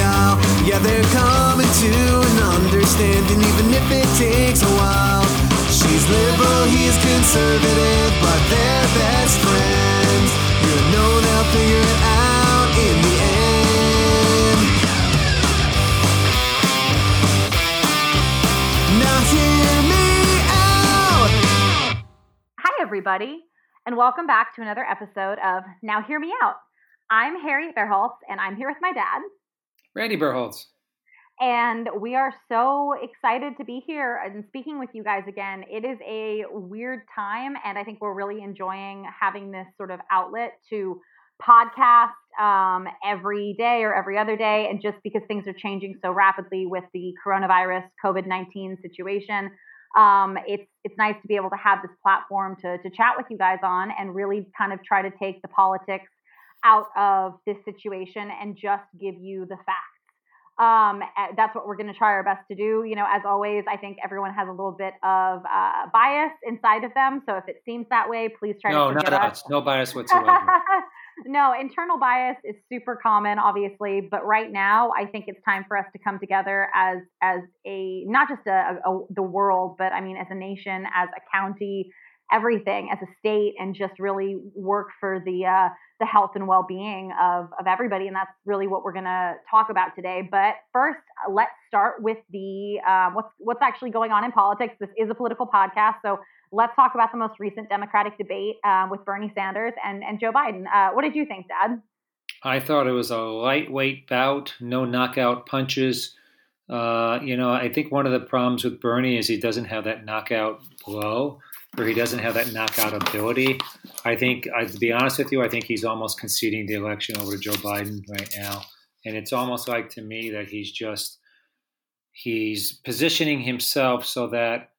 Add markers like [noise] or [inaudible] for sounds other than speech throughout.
Yeah, they're coming to an understanding, even if it takes a while. She's liberal, he's conservative, but they're best friends. You know they'll figure it out in the end. Now hear me out. Hi, everybody, and welcome back to another episode of Now Hear Me Out. I'm Harriet Berholtz, and I'm here with my dad. Randy Berholtz. And we are so excited to be here and speaking with you guys again. It is a weird time, and I think we're really enjoying having this sort of outlet to podcast um, every day or every other day. And just because things are changing so rapidly with the coronavirus COVID 19 situation, um, it's it's nice to be able to have this platform to to chat with you guys on and really kind of try to take the politics out of this situation and just give you the facts. Um, that's what we're going to try our best to do. You know, as always, I think everyone has a little bit of uh, bias inside of them. So if it seems that way, please try no, to not forgive us. No bias whatsoever. [laughs] no, internal bias is super common, obviously, but right now, I think it's time for us to come together as as a not just a, a, a the world, but I mean as a nation, as a county, everything, as a state, and just really work for the uh, the health and well being of of everybody, and that's really what we're going to talk about today. But first, uh, let's start with the uh, what's what's actually going on in politics. This is a political podcast, so let's talk about the most recent Democratic debate uh, with Bernie Sanders and, and Joe Biden. Uh, what did you think, Dad? I thought it was a lightweight bout, no knockout punches. Uh, you know, I think one of the problems with Bernie is he doesn't have that knockout blow, or he doesn't have that knockout ability. I think, I, to be honest with you, I think he's almost conceding the election over to Joe Biden right now. And it's almost like to me that he's just he's positioning himself so that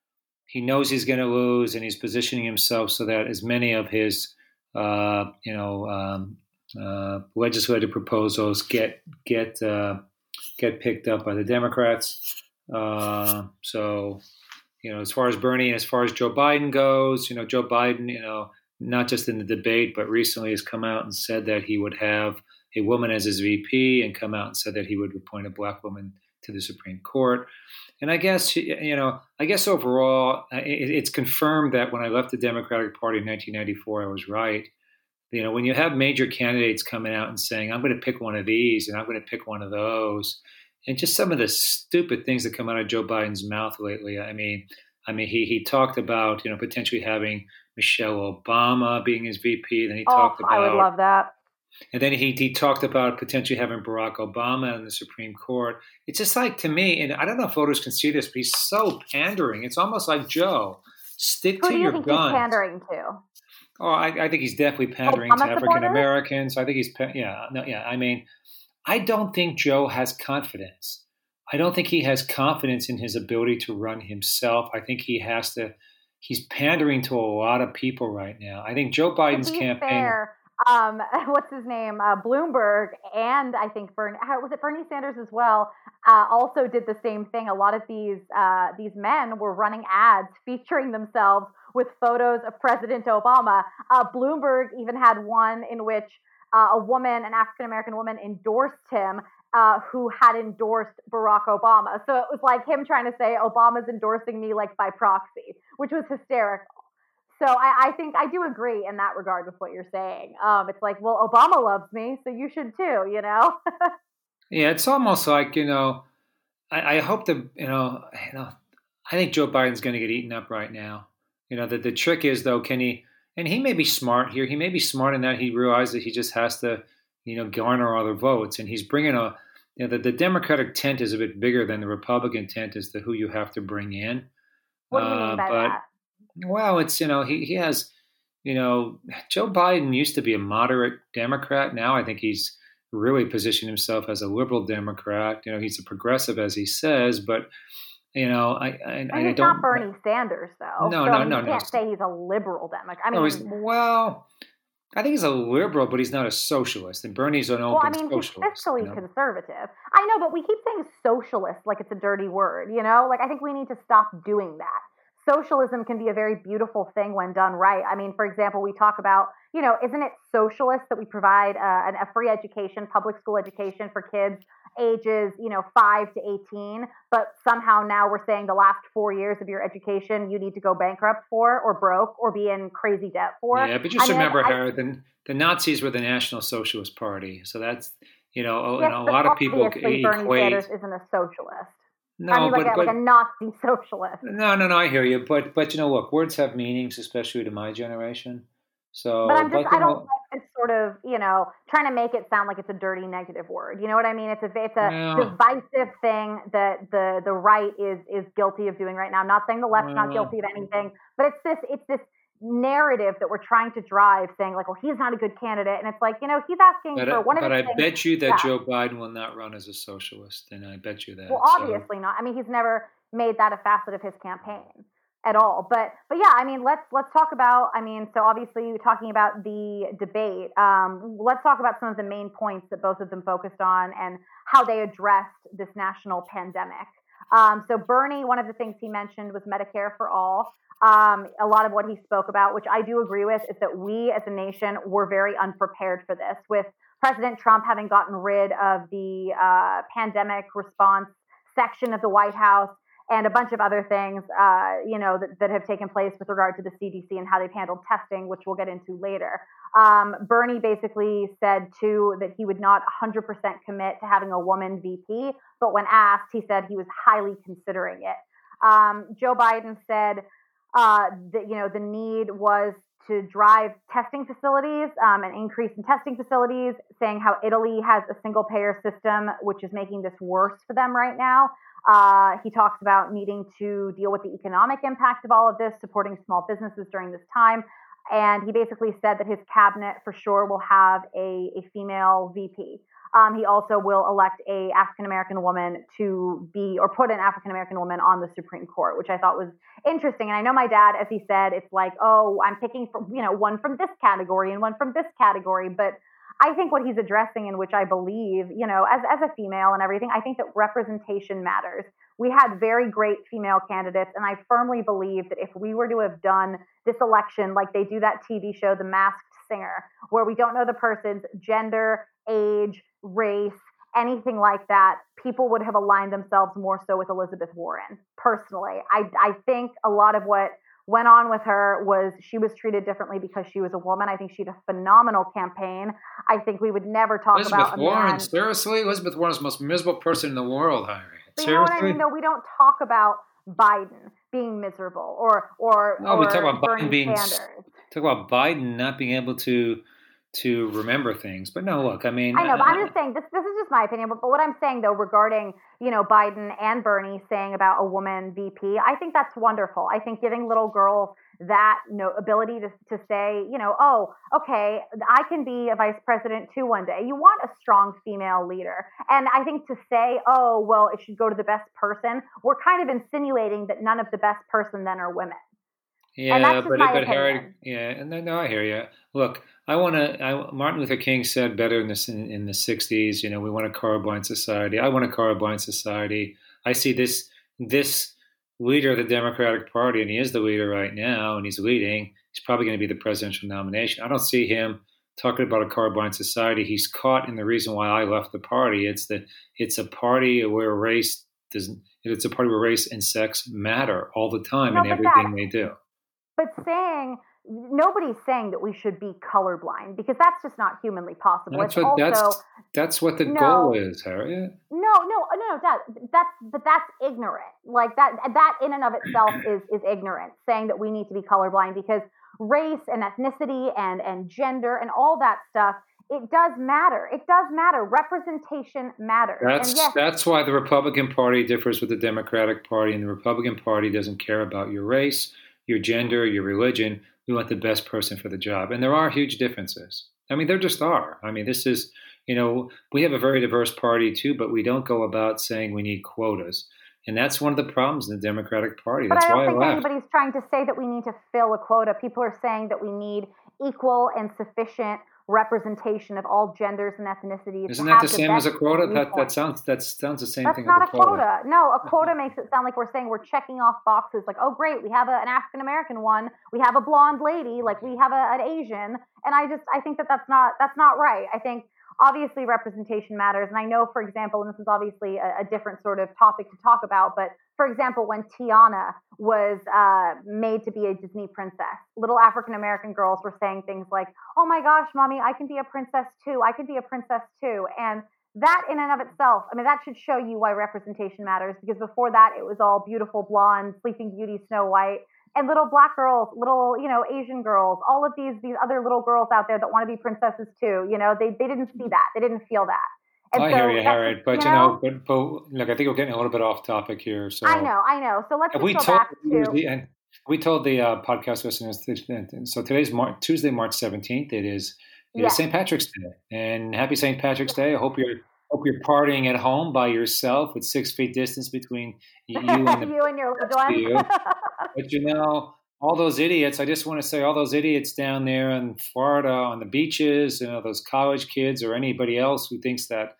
he knows he's going to lose, and he's positioning himself so that as many of his, uh, you know, um, uh, legislative proposals get get uh, get picked up by the Democrats. Uh, so, you know, as far as Bernie, and as far as Joe Biden goes, you know, Joe Biden, you know, not just in the debate, but recently has come out and said that he would have a woman as his VP, and come out and said that he would appoint a black woman to the Supreme Court. And I guess you know, I guess overall, it's confirmed that when I left the Democratic Party in 1994, I was right. You know, when you have major candidates coming out and saying, "I'm going to pick one of these," and "I'm going to pick one of those," and just some of the stupid things that come out of Joe Biden's mouth lately. I mean, I mean, he he talked about you know potentially having Michelle Obama being his VP. Then he oh, talked about I would love that. And then he, he talked about potentially having Barack Obama in the Supreme Court. It's just like to me, and I don't know if voters can see this, but he's so pandering. It's almost like Joe, stick Who to do you your think guns. he's pandering to? Oh, I, I think he's definitely pandering Obama to African? Americans. I think he's yeah, no, yeah. I mean, I don't think Joe has confidence. I don't think he has confidence in his ability to run himself. I think he has to. He's pandering to a lot of people right now. I think Joe Biden's campaign. fair, um, [laughs] what's his name? Uh, Bloomberg and I think Bernie was it Bernie Sanders as well. Uh, also did the same thing. A lot of these uh, these men were running ads featuring themselves with photos of President Obama. Uh, Bloomberg even had one in which uh, a woman, an African American woman, endorsed him. Uh, who had endorsed Barack Obama. So it was like him trying to say Obama's endorsing me like by proxy, which was hysterical. So I, I, think I do agree in that regard with what you're saying. Um, it's like, well, Obama loves me, so you should too, you know? [laughs] Yeah, it's almost like you know. I, I hope that you know. You know, I think Joe Biden's going to get eaten up right now. You know, the the trick is though, can he? And he may be smart here. He may be smart in that he realizes that he just has to, you know, garner other votes, and he's bringing a. You know, the, the Democratic tent is a bit bigger than the Republican tent as to who you have to bring in. what do you mean Uh, by but- that? Well, it's you know he he has, you know, Joe Biden used to be a moderate Democrat. Now I think he's really positioned himself as a liberal Democrat. You know, he's a progressive as he says, but you know, I I, I I he's don't. not Bernie Sanders, though. No, so no, no, You no. can't say he's a liberal Democrat. I mean, no, well, I think he's a liberal, but he's not a socialist. And Bernie's an open well, I mean, he's fiscally you know? conservative. I know, but we keep saying socialist like it's a dirty word, you know? Like, I think we need to stop doing that. Socialism can be a very beautiful thing when done right. I mean, for example, we talk about, you know, isn't it socialist that we provide uh, an, a free education, public school education for kids ages, you know, five to 18, but somehow now we're saying the last four years of your education you need to go bankrupt for or broke or be in crazy debt for. Yeah, but just I mean, remember, I- Harry, the, the Nazis were the National Socialist Party. So that's, you know, Yes, and a lot of people Bernie equate. Sanders isn't a socialist. No, I mean, like, but, a, but like a Nazi [laughs] socialist. no, no, no. I hear you, but but you know, look, words have meanings, especially to my generation. So, But I'm just, you I don't know, like this sort of, you know, trying to make it sound like it's a dirty negative word. You know what I mean? It's a, it's a divisive thing that the the right is is guilty of doing right now. I'm not saying the left's not guilty of anything, but it's this, it's this narrative that we're trying to drive, saying like, well, he's not a good candidate, and it's like, you know, he's asking But, for one of but I things. bet you that yeah. Joe Biden will not run as a socialist, and I bet you that. Well, So- obviously not. I mean, he's never made that a facet of his campaign at all. But but yeah, I mean, let's let's talk about. I mean, so obviously talking about the debate. Um, let's talk about some of the main points that both of them focused on and how they addressed this national pandemic. Um, so Bernie, one of the things he mentioned was Medicare for all. Um, a lot of what he spoke about, which I do agree with, is that we as a nation were very unprepared for this. With President Trump having gotten rid of the uh, pandemic response section of the White House and a bunch of other things, uh, you know, that, that have taken place with regard to the CDC and how they've handled testing, which we'll get into later. Um, Bernie basically said too that he would not 100% commit to having a woman VP, but when asked, he said he was highly considering it. Um, Joe Biden said uh, that you know the need was to drive testing facilities, um, an increase in testing facilities, saying how Italy has a single payer system, which is making this worse for them right now. Uh, he talks about needing to deal with the economic impact of all of this, supporting small businesses during this time. And he basically said that his cabinet for sure will have a, a female VP. Um, he also will elect a African American woman to be, or put an African American woman on the Supreme Court, which I thought was interesting. And I know my dad, as he said, it's like, oh, I'm picking from, you know, one from this category and one from this category. But I think what he's addressing, in which I believe, you know, as, as a female and everything, I think that representation matters. We had very great female candidates, and I firmly believe that if we were to have done this election like they do that TV show, The Masked Singer, where we don't know the person's gender, age, race, anything like that, people would have aligned themselves more so with Elizabeth Warren. Personally, I, I think a lot of what went on with her was she was treated differently because she was a woman. I think she had a phenomenal campaign. I think we would never talk Elizabeth about Warren, seriously? Elizabeth Warren's the most miserable person in the world, Harry. But you know seriously? what I mean? Though we don't talk about Biden being miserable or or No, we talk about Bernie Biden being Sanders. Talk about Biden not being able to to remember things. But no, look, I mean, I know, but I'm just saying this. This is just my opinion. But, but what I'm saying though, regarding you know Biden and Bernie saying about a woman VP, I think that's wonderful. I think giving little girls that no ability to to say, you know, oh, okay, I can be a vice president too one day. You want a strong female leader, and I think to say, oh, well, it should go to the best person, we're kind of insinuating that none of the best person then are women. Yeah, but but Harry, yeah, and no, no, I hear you. Look, I want to. I, Martin Luther King said better in this in, in the '60s. You know, we want a colorblind society. I want a colorblind society. I see this this leader of the Democratic Party, and he is the leader right now, and he's leading. He's probably going to be the presidential nomination. I don't see him talking about a colorblind society. He's caught in the reason why I left the party. It's that it's a party where race doesn't. It's a party where race and sex matter all the time No, in everything that- they do. But saying nobody's saying that we should be colorblind because that's just not humanly possible. That's it's what also that's that's what the No. goal is, Harriet. no, no, uh, no, no. That that's but that's ignorant. Like that that in and of itself [clears throat] is is ignorant. Saying that we need to be colorblind because race and ethnicity and and gender and all that stuff it does matter. It does matter. Representation matters. That's and yes, that's why the Republican Party differs with the Democratic Party, and the Republican Party doesn't care about your race, your gender, your religion. We want the best person for the job, and there are huge differences. I mean, there just are. I mean, this is you know we have a very diverse party too, but we don't go about saying we need quotas, and that's one of the problems in the Democratic Party. But That's I don't why I think anybody's trying to say that we need to fill a quota. People are saying that we need equal and sufficient representation of all genders and ethnicities. Isn't that the same as a quota? That that sounds that sounds the same That's thing not as a quota. No, a quota makes it sound like we're saying we're checking off boxes. Like, oh, great, we have a, an African American one. We have a blonde lady. Like, we have a, an Asian. And I just, I think that that's not that's not right. I think obviously representation matters. And I know, for example, and this is obviously a, a different sort of topic to talk about, but for example, when Tiana was uh, made to be a Disney princess, little African American girls were saying things like, "Oh my gosh, mommy, I can be a princess too. I can be a princess too." And that in and of itself, I mean, that should show you why representation matters because before that, it was all beautiful blonde, Sleeping Beauty, Snow White, and little black girls, little, you know, Asian girls, all of these, these other little girls out there that want to be princesses too. You know, they, they didn't see that. They didn't feel that. And I so hear you, Harriet, but you know, but, but, look, I think we're getting a little bit off topic here. So I know, I know. So let's we go told, back to. And we told the uh, podcast listeners. So today's Mar- Tuesday, March seventeenth. It is is St. Patrick's Day, and happy St. Patrick's Day. I hope you're hope you're partying at home by yourself with six feet distance between you and [laughs] the, you and your loved one. [laughs] but you know, all those idiots. I just want to say, all those idiots down there in Florida on the beaches, you know, those college kids or anybody else who thinks that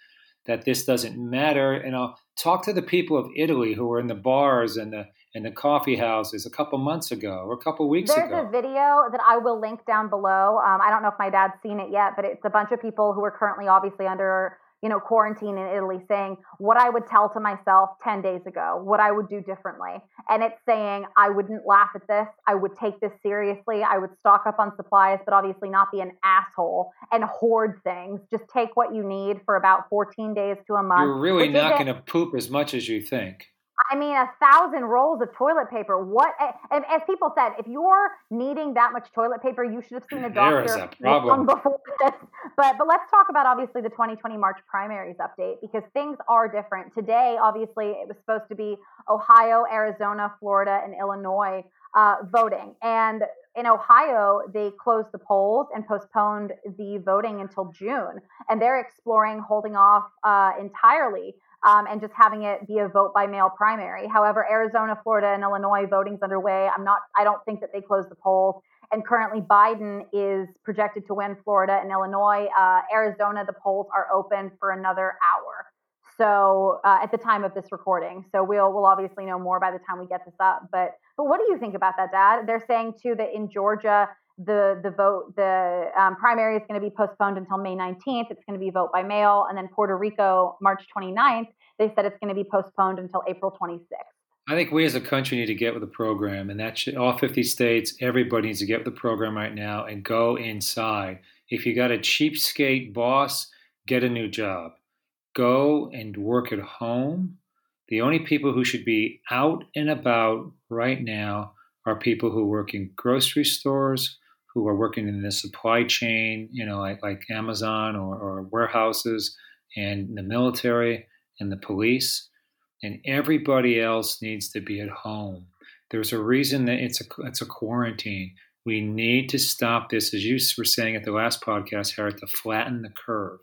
that this doesn't matter. And I'll talk to the people of Italy who were in the bars and the and the coffee houses a couple months ago or a couple weeks There's ago. There's a video that I will link down below. Um, I don't know if my dad's seen it yet, but it's a bunch of people who are currently obviously under you know, quarantine in Italy saying what I would tell to myself 10 days ago, what I would do differently. And it's saying I wouldn't laugh at this. I would take this seriously. I would stock up on supplies, but obviously not be an asshole and hoard things. Just take what you need for about 14 days to a month. You're really not going to poop as much as you think. I mean, a thousand rolls of toilet paper. What? And as people said, if you're needing that much toilet paper, you should have seen a doctor a [laughs] long before this. But but let's talk about obviously the 2020 March primaries update because things are different. Today, obviously, it was supposed to be Ohio, Arizona, Florida, and Illinois uh, voting, and in Ohio, they closed the polls and postponed the voting until June, and they're exploring holding off uh, entirely um, and just having it be a vote by mail primary. However, Arizona, Florida, and Illinois voting's underway. I'm not. I don't think that they closed the polls. And currently, Biden is projected to win Florida and Illinois. Uh, Arizona, the polls are open for another hour. So uh, at the time of this recording, so we'll we'll obviously know more by the time we get this up. But but what do you think about that, Dad? They're saying too that in Georgia the the vote the um, primary is going to be postponed until May 19th. It's going to be vote by mail, and then Puerto Rico March 29th. They said it's going to be postponed until April 26th. I think we as a country need to get with the program, and that should, all 50 states, everybody needs to get with the program right now and go inside. If you got a cheapskate boss, get a new job. Go and work at home. The only people who should be out and about right now are people who work in grocery stores, who are working in the supply chain, you know, like, like Amazon or, or warehouses and the military and the police. And everybody else needs to be at home. There's a reason that it's a, it's a quarantine. We need to stop this, as you were saying at the last podcast, Harriet, to flatten the curve.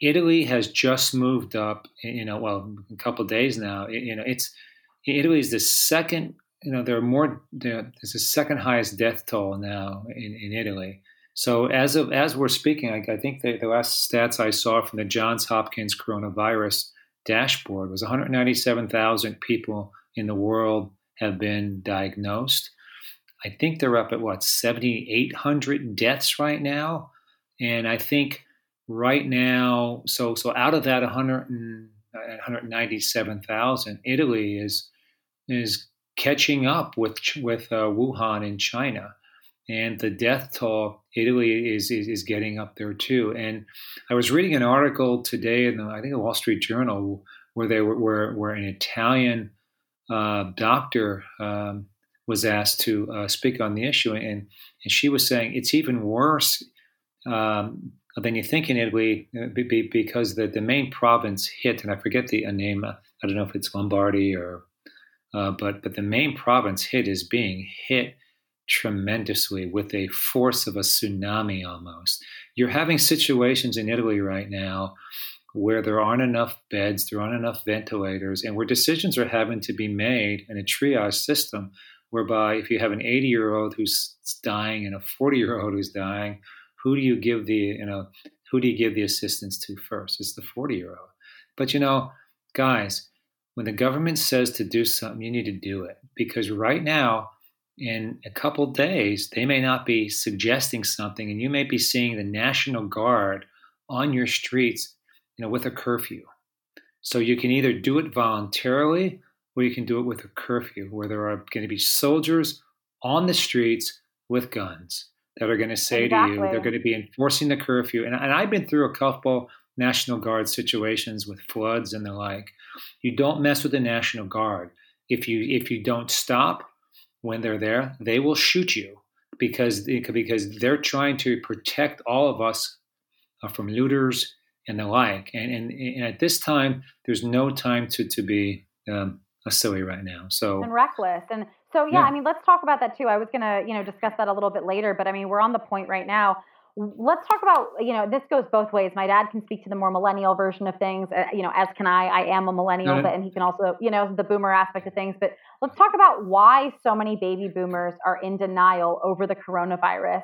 Italy has just moved up, you know, well, a couple days now. You know, it's Italy is the second you know, there are more. There's the second highest death toll now in, in Italy. So as of as we're speaking, I, I think the, the last stats I saw from the Johns Hopkins coronavirus dashboard was 197,000 people in the world have been diagnosed. I think they're up at what 7,800 deaths right now, and I think right now, so so out of that 100 and, 197,000, Italy is is catching up with with uh, Wuhan in China, and the death toll Italy is, is, is getting up there too. And I was reading an article today in the, I think the Wall Street Journal where they were where, where an Italian uh, doctor um, was asked to uh, speak on the issue, and and she was saying it's even worse. Um, than you think in Italy, uh, because the, the main province hit, and I forget the name. I don't know if it's Lombardy or uh, but but the main province hit is being hit tremendously with a force of a tsunami almost. You're having situations in Italy right now where there aren't enough beds, there aren't enough ventilators, and where decisions are having to be made in a triage system whereby if you have an 80 year old who's dying and a 40 year old who's dying, who do you give the you know who do you give the assistance to first? It's the 40 year old. But you know, guys, when the government says to do something, you need to do it. Because right now, in a couple days, they may not be suggesting something, and you may be seeing the National Guard on your streets, you know, with a curfew. So you can either do it voluntarily or you can do it with a curfew where there are going to be soldiers on the streets with guns that are going to say exactly. to you, they're going to be enforcing the curfew. And, and I've been through a couple National Guard situations with floods and the like. You don't mess with the National Guard. If you if you don't stop when they're there, they will shoot you because because they're trying to protect all of us uh, from looters and the like. And, and, and, at this time, there's no time to to be um, a silly right now. So and reckless. And so yeah, yeah, I mean, let's talk about that too. I was gonna you know discuss that a little bit later, but I mean, we're on the point right now. Let's talk about you know this goes both ways. My dad can speak to the more millennial version of things uh, you know as can i. I am a millennial mm-hmm. but and he can also you know the boomer aspect of things. But let's talk about why so many baby boomers are in denial over the coronavirus.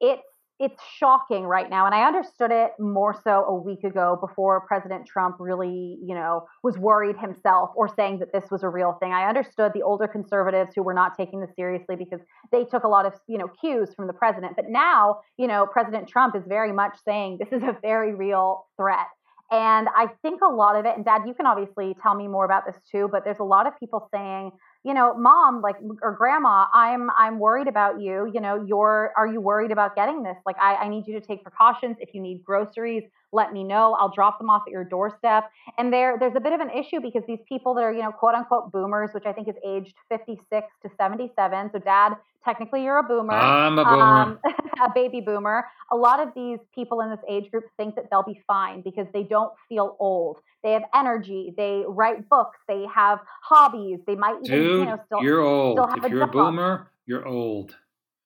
It's it's shocking right now and i understood it more so a week ago before president trump really you know was worried himself or saying that this was a real thing. I understood the older conservatives who were not taking this seriously because they took a lot of you know cues from the president. But now you know president trump is very much saying this is a very real threat. And i think a lot of it and dad you can obviously tell me more about this too but there's a lot of people saying you know, mom, like or grandma, I'm I'm worried about you. You know, you're are you worried about getting this? Like I, I need you to take precautions. If you need groceries, let me know. I'll drop them off at your doorstep. And there there's a bit of an issue because these people that are, you know, quote unquote boomers, which I think is aged 56 to 77. So dad, technically you're a boomer. I'm a boomer. Um, [laughs] a baby boomer. A lot of these people in this age group think that they'll be fine because they don't feel old. They have energy. They write books. They have hobbies. They might even, Dude, you know, still, you're old. Still have if you're a boomer, you're old.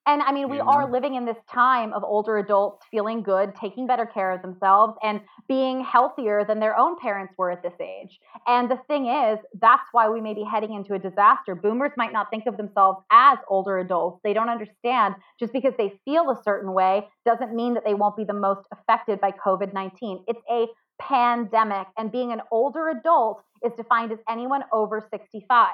And I mean, we are living in this time of older adults feeling good, taking better care of themselves, and being healthier than their own parents were at this age. And the thing is, that's why we may be heading into a disaster. Boomers might not think of themselves as older adults. They don't understand just because they feel a certain way doesn't mean that they won't be the most affected by COVID 19. It's a pandemic, and being an older adult is defined as anyone over 65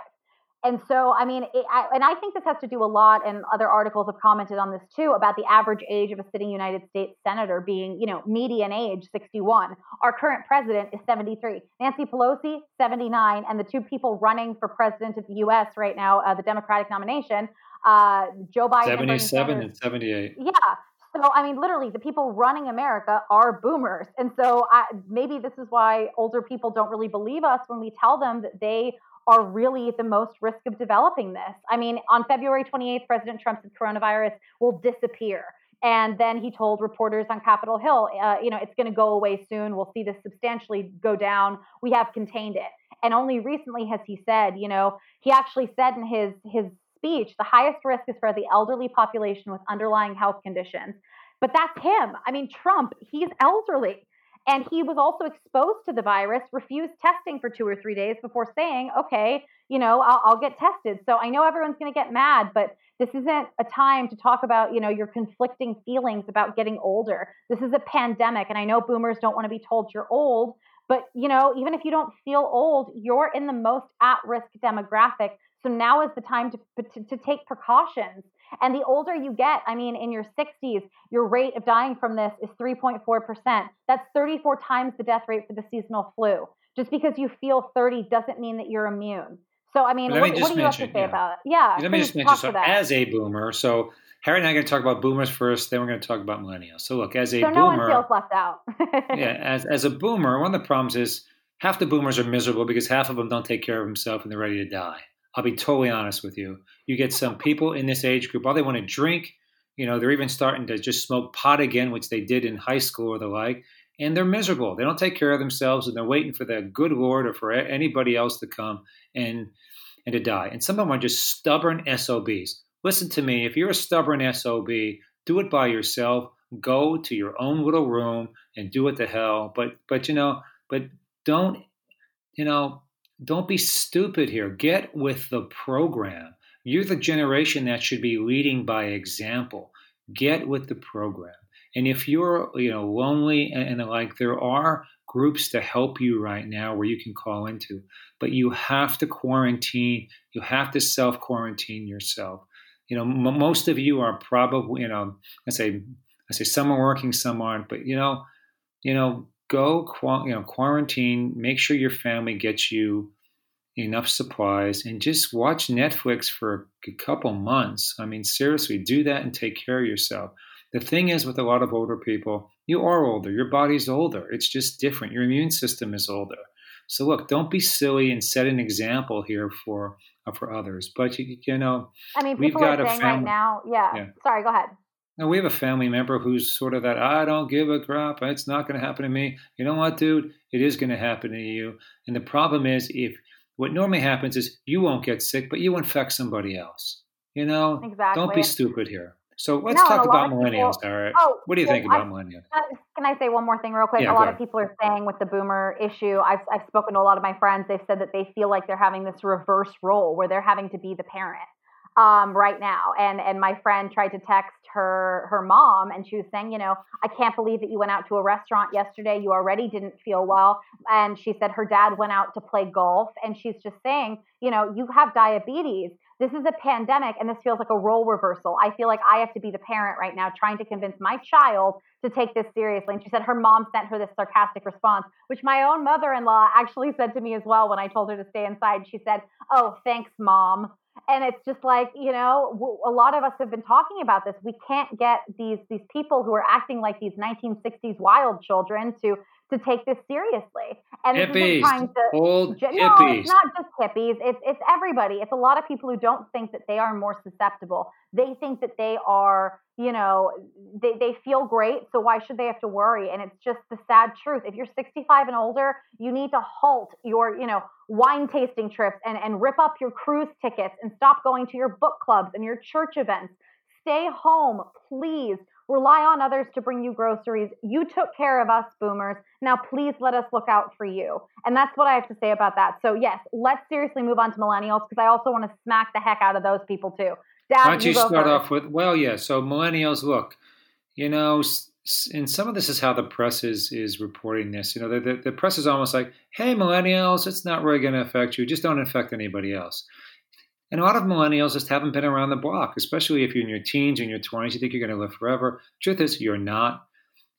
and so i mean it, I, and i think this has to do a lot and other articles have commented on this too about the average age of a sitting united states senator being you know median age 61 our current president is 73 nancy pelosi 79 and the two people running for president of the us right now uh, the democratic nomination uh, joe biden 77 and, and 78 yeah. So, I mean, literally, the people running America are boomers. And so, I, maybe this is why older people don't really believe us when we tell them that they are really the most risk of developing this. I mean, on February 28th, President Trump said coronavirus will disappear. And then he told reporters on Capitol Hill, uh, you know, it's going to go away soon. We'll see this substantially go down. We have contained it. And only recently has he said, you know, he actually said in his his speech, the highest risk is for the elderly population with underlying health conditions. But that's him. I mean, Trump, he's elderly. And he was also exposed to the virus, refused testing for two or three days before saying, okay, you know, I'll, I'll get tested. So I know everyone's going to get mad, but this isn't a time to talk about, you know, your conflicting feelings about getting older. This is a pandemic. And I know boomers don't want to be told you're old, but, you know, even if you don't feel old, you're in the most at risk demographic. So now is the time to, to, to take precautions. And the older you get, I mean, in your 60s, your rate of dying from this is 3.4%. That's 34 times the death rate for the seasonal flu. Just because you feel 30 doesn't mean that you're immune. So, I mean, what, what, do you have to say yeah. about it? Yeah. Let me just mention so, as a boomer, so Harry and I are going to talk about boomers first, then we're going to talk about millennials. So, look, as a so boomer. no one feels left out. [laughs] yeah, as, as a boomer, one of the problems is half the boomers are miserable because half of them don't take care of themselves and they're ready to die. I'll be totally honest with you. You get some people in this age group, all they want to drink, you know, they're even starting to just smoke pot again, which they did in high school or the like, and they're miserable. They don't take care of themselves and they're waiting for the good Lord or for anybody else to come and and to die. And some of them are just stubborn SOBs. Listen to me, if you're a stubborn SOB, do it by yourself. Go to your own little room and do it the hell. But but you know, but don't you know, don't be stupid here. Get with the program. You're the generation that should be leading by example. Get with the program. And if you're, you know, lonely and, and like, there are groups to help you right now where you can call into, but you have to quarantine. You have to self quarantine yourself. You know, m- most of you are probably, you know, I say, I say some are working, some aren't, but you know, you know, go you know quarantine. Make sure your family gets you enough supplies, and just watch Netflix for a couple months. I mean, seriously, do that and take care of yourself. The thing is, with a lot of older people, you are older. Your body's older. It's just different. Your immune system is older. So look, don't be silly and set an example here for uh, for others. But you, you know, I mean, we've got a saying family, right now. Yeah. yeah. Sorry, go ahead. Now we have a family member who's sort of that I don't give a crap. It's not going to happen to me. You know what, dude? It is going to happen to you. And the problem is, if what normally happens is you won't get sick, but you infect somebody else. You know, exactly. Don't be stupid here. So let's no, talk about millennials, people, all right? Oh, what do you think about I, millennials? Uh, can I say one more thing real quick? Yeah, a lot of people are saying with the boomer issue, I've, I've spoken to a lot of my friends, they've said that they feel like they're having this reverse role where they're having to be the parent um, right now. And and my friend tried to text her her mom, and she was saying, you know, I can't believe that you went out to a restaurant yesterday. You already didn't feel well, and she said her dad went out to play golf, and she's just saying, you know, you have diabetes. This is a pandemic, and this feels like a role reversal. I feel like I have to be the parent right now, trying to convince my child to take this seriously. And she said her mom sent her this sarcastic response, which my own mother in law actually said to me as well when I told her to stay inside. She said, Oh, thanks, mom and it's just like you know a lot of us have been talking about this. We can't get these these people who are acting like these 1960s wild children to to take this seriously. And hippies, trying to old no hippies. it's not just hippies it's it's everybody. It's a lot of people who don't think that they are more susceptible. They think that they are you know they, they feel great so why should they have to worry? And it's just the sad truth. If you're 65 and older you need to halt your you know wine tasting trips and, and rip up your cruise tickets and stop going to your book clubs and your church events. Stay home please rely on others to bring you groceries you took care of us boomers now please let us look out for you and that's what i have to say about that so yes let's seriously move on to millennials because i also want to smack the heck out of those people too Dad, Why don't you, you start first. off with, well, yeah, so millennials, look, you know, and some of this is how the press is, is reporting this. You know, the, the, the press is almost like, hey, millennials, it's not really going to affect you. Just don't affect anybody else. And a lot of millennials just haven't been around the block, especially if you're in your teens or in your 20s, you think you're going to live forever. Truth is, you're not.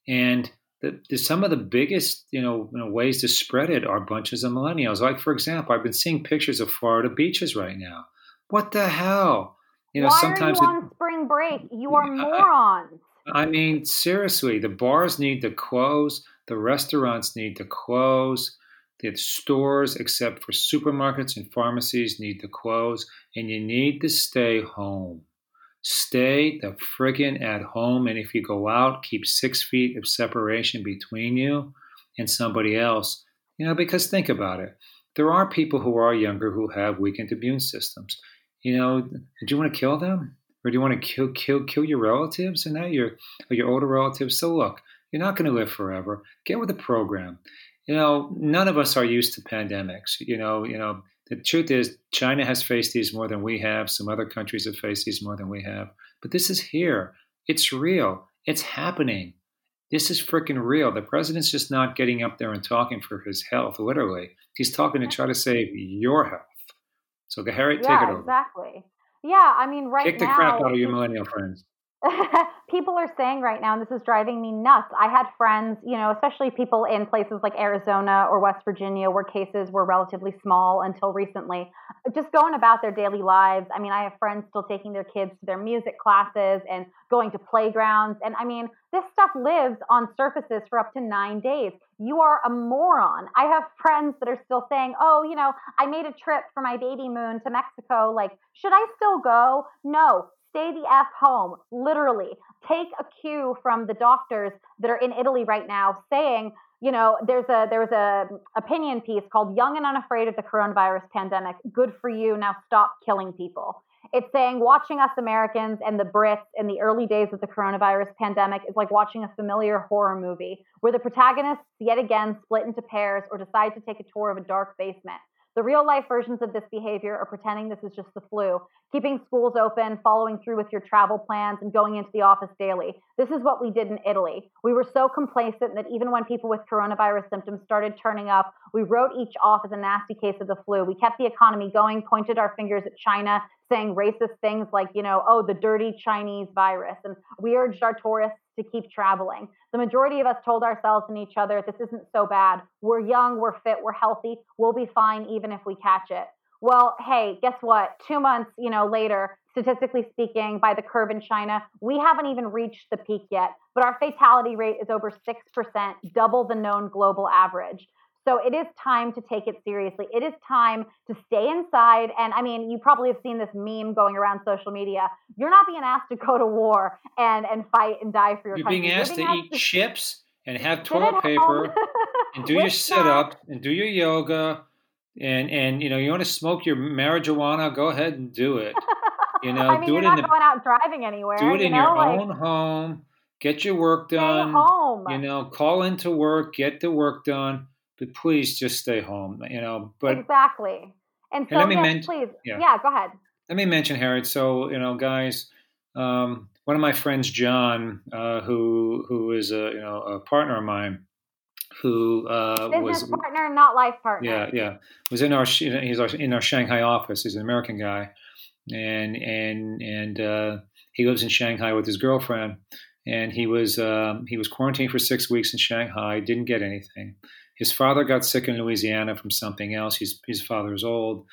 And the, the, some of the biggest you know, you know, ways to spread it are bunches of millennials. Like, for example, I've been seeing pictures of Florida beaches right now. What the hell? You know, Why sometimes are you it, on spring break? You are morons. I mean, seriously, the bars need to close, the restaurants need to close, the stores, except for supermarkets and pharmacies, need to close, and you need to stay home. Stay the friggin' at home, and if you go out, keep six feet of separation between you and somebody else. You know, because think about it. There are people who are younger who have weakened immune systems you know, do you want to kill them? Or do you want to kill kill kill your relatives and that your your older relatives? So look, you're not going to live forever. Get with the program. You know, none of us are used to pandemics. You know, you know, the truth is China has faced these more than we have. Some other countries have faced these more than we have. But this is here. It's real. It's happening. This is freaking real. The president's just not getting up there and talking for his health, literally. He's talking to try to save your health. So Harry, yeah, take it over. Exactly. Yeah, I mean, right Kick now, the crap out of your millennial friends. [laughs] people are saying right now, and this is driving me nuts. I had friends, you know, especially people in places like Arizona or West Virginia where cases were relatively small until recently, just going about their daily lives. I mean, I have friends still taking their kids to their music classes and going to playgrounds. And I mean, this stuff lives on surfaces for up to nine days. You are a moron. I have friends that are still saying, oh, you know, I made a trip for my baby moon to Mexico. Like, should I still go? No, stay the F home, literally. Take a cue from the doctors that are in Italy right now saying, you know, there's a there's a opinion piece called Young and Unafraid of the Coronavirus Pandemic. Good for you. Now stop killing people. It's saying watching us Americans and the Brits in the early days of the coronavirus pandemic is like watching a familiar horror movie where the protagonists yet again split into pairs or decide to take a tour of a dark basement. The real life versions of this behavior are pretending this is just the flu, keeping schools open, following through with your travel plans, and going into the office daily. This is what we did in Italy. We were so complacent that even when people with coronavirus symptoms started turning up, We wrote each off as a nasty case of the flu. We kept the economy going, pointed our fingers at China, saying racist things like, you know, oh, the dirty Chinese virus. And we urged our tourists to keep traveling. The majority of us told ourselves and each other, this isn't so bad. We're young, we're fit, we're healthy. We'll be fine even if we catch it. Well, hey, guess what? Two months, you know, later, statistically speaking, by the curve in China, we haven't even reached the peak yet, but our fatality rate is over 6%, double the known global average. So it is time to take it seriously. It is time to stay inside. And I mean, you probably have seen this meme going around social media. You're not being asked to go to war and, and fight and die for your You're country. being asked You're to being eat chips and have toilet paper [laughs] and do your sit up and do your yoga and and you know you want to smoke your marijuana go ahead and do it [laughs] you know I mean, do you're it not in the going out driving anywhere. do it you in know, your like, own home get your work done home. you know call into work get the work done but please just stay home you know but exactly. And so, let me yes, men- please, yeah. yeah, go ahead. let me mention Harriet. So you know, guys, um, one of my friends, John, uh, who who is a you know a partner of mine, who uh, Business was partner, not life partner. yeah yeah was in our he's our, in our Shanghai office. He's an American guy, and and and uh, he lives in Shanghai with his girlfriend. And he was um, he was quarantined for six weeks in Shanghai. Didn't get anything. His father got sick in Louisiana from something else. His his father's old,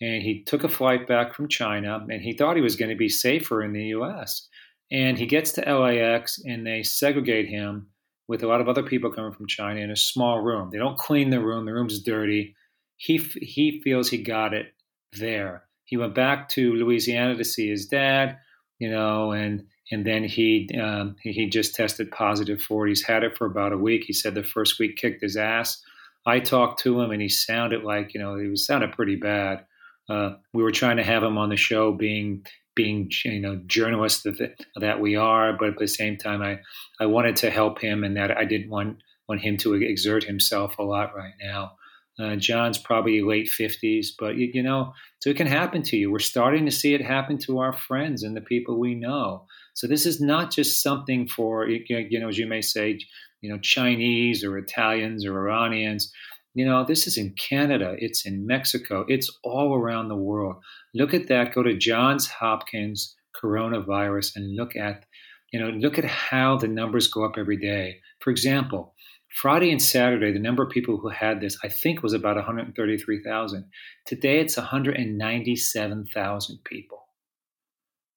and he took a flight back from China. And he thought he was going to be safer in the U.S. And he gets to LAX, and they segregate him with a lot of other people coming from China in a small room. They don't clean the room. The room's dirty. He he feels he got it there. He went back to Louisiana to see his dad, you know, and and then he um, he, just tested positive for it. He's had it for about a week. He said the first week kicked his ass. I talked to him, and he sounded like you know he was sounded pretty bad. Uh, we were trying to have him on the show, being being you know journalists that that we are, but at the same time, I I wanted to help him, and that I didn't want want him to exert himself a lot right now. Uh, John's probably late fifties, but you, you know, so it can happen to you. We're starting to see it happen to our friends and the people we know. So this is not just something for you know, as you may say, you know, Chinese or Italians or Iranians. You know, this is in Canada, it's in Mexico, it's all around the world. Look at that. Go to Johns Hopkins coronavirus and look at, you know, look at how the numbers go up every day. For example, Friday and Saturday, the number of people who had this, I think, was about 133,000. Today, it's 197,000 people.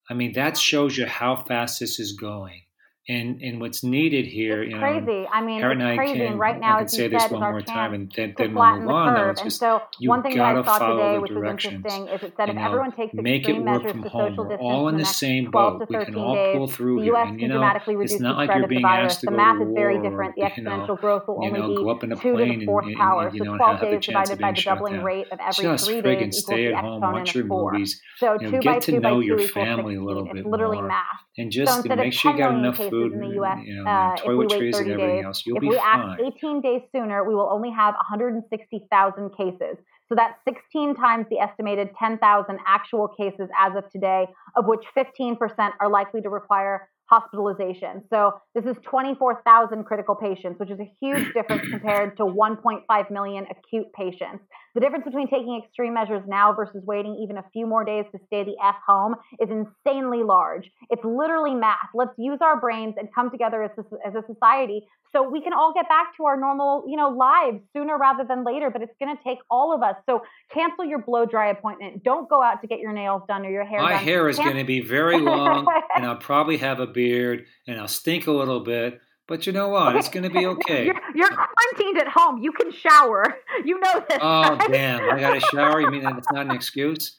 I mean, that shows you how fast this is going. And and what's needed here, it's you know, crazy. I mean, Harriet it's and I crazy. can, and right now, I can say this one our more time, and then, then we'll move the on. Though, it's And so, you one thing that I saw today, which was interesting, is it said You if know, everyone takes make it work measures from to home. social We're distance all in the same boat. We can all days, pull through here. And you know, it's not like you're being asked to The go math to is very different. The exponential growth will only be go up in a two to plane the and, fourth and, power. and, you So know, 12 have the days chance divided of by being the shut doubling down. rate of every Just three friggin' days equals stay the at home, watch your movies, So you know, two get to know your family a 16. little It's bit literally more, math. and just make sure you got enough cases food in the and U.S., you know, uh, if we wait toiletries 30 and everything days, else. If we act 18 days sooner, we will only have 160,000 cases. So that's 16 times the estimated 10,000 actual cases as of today, of which 15% are likely to require hospitalization. So this is 24,000 critical patients, which is a huge difference [clears throat] compared to 1.5 million acute patients. The difference between taking extreme measures now versus waiting even a few more days to stay the F home is insanely large. It's literally math. Let's use our brains and come together as a, as a society so we can all get back to our normal, you know, lives sooner rather than later. But it's going to take all of us. So cancel your blow dry appointment. Don't go out to get your nails done or your hair My done. hair is Can- going to be very long, [laughs] and I'll probably have a beard, and I'll stink a little bit. But you know what? It's going to be [laughs] okay. You're, you're quarantined at home. You can shower. [laughs] You know this. Oh [laughs] right? damn! I got to shower. You mean that it's not an excuse?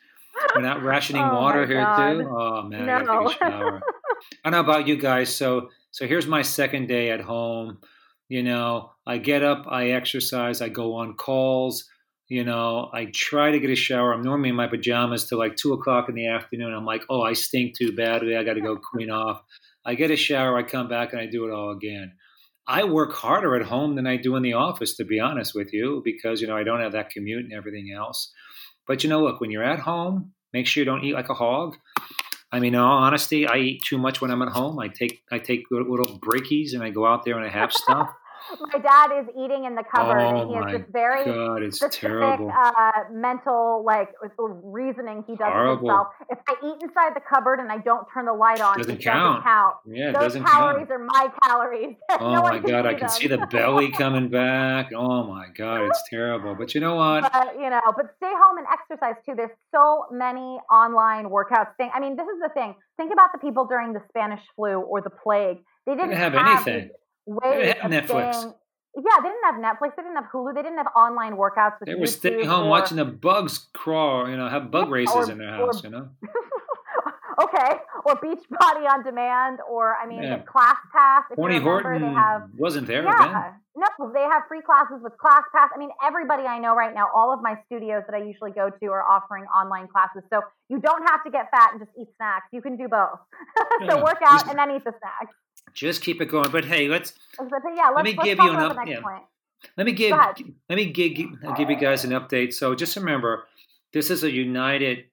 We're not rationing Oh, water here God. too. Oh man, I got to shower. I don't know about you guys. So so here's my second day at home. You know, I get up, I exercise, I go on calls. You know, I try to get a shower. I'm normally in my pajamas till like two o'clock in the afternoon. I'm like, oh, I stink too badly. I got to go clean off. I get a shower. I come back and I do it all again. I work harder at home than I do in the office, to be honest with you, because you know I don't have that commute and everything else. But you know, look, when you're at home, make sure you don't eat like a hog. I mean, in all honesty, I eat too much when I'm at home. I take I take little breakies and I go out there and I have stuff. My dad is eating in the cupboard, Oh and he has this very God, it's specific terrible. uh, mental like reasoning he does Horrible. himself. If I eat inside the cupboard and I don't turn the light on, Doesn't it count. doesn't count. Yeah, Those doesn't calories count. are my calories. [laughs] Oh no my God, I can them. see the belly [laughs] coming back. Oh my God, it's terrible. But you know what? But you know, but stay home and exercise too. There's so many online workouts. Thing. I mean, this is the thing. Think about the people during the Spanish flu or the plague. They They didn't didn't have these anything. Ways didn't have Netflix. staying- yeah, they didn't have Netflix. They didn't have Hulu. They didn't have online workouts. With They were YouTube staying home or- watching the bugs crawl, you know, have bug races or- in their or- house, you know? [laughs] okay, or Beachbody on demand, or I mean, Yeah. Class Pass. If remember, Horton they have wasn't there yeah, then. no, they have free classes with Class Pass. I mean, everybody I know right now, all of my studios that I usually go to are offering online classes. So you don't have to get fat and just eat snacks. You can do both. [laughs] so Yeah, work out and then eat the snacks. Just keep it going. But hey, let's But yeah, let's, me let's give you an about up- next yeah. point. let me give let me give, I'll give you guys an update. So just remember, this is a united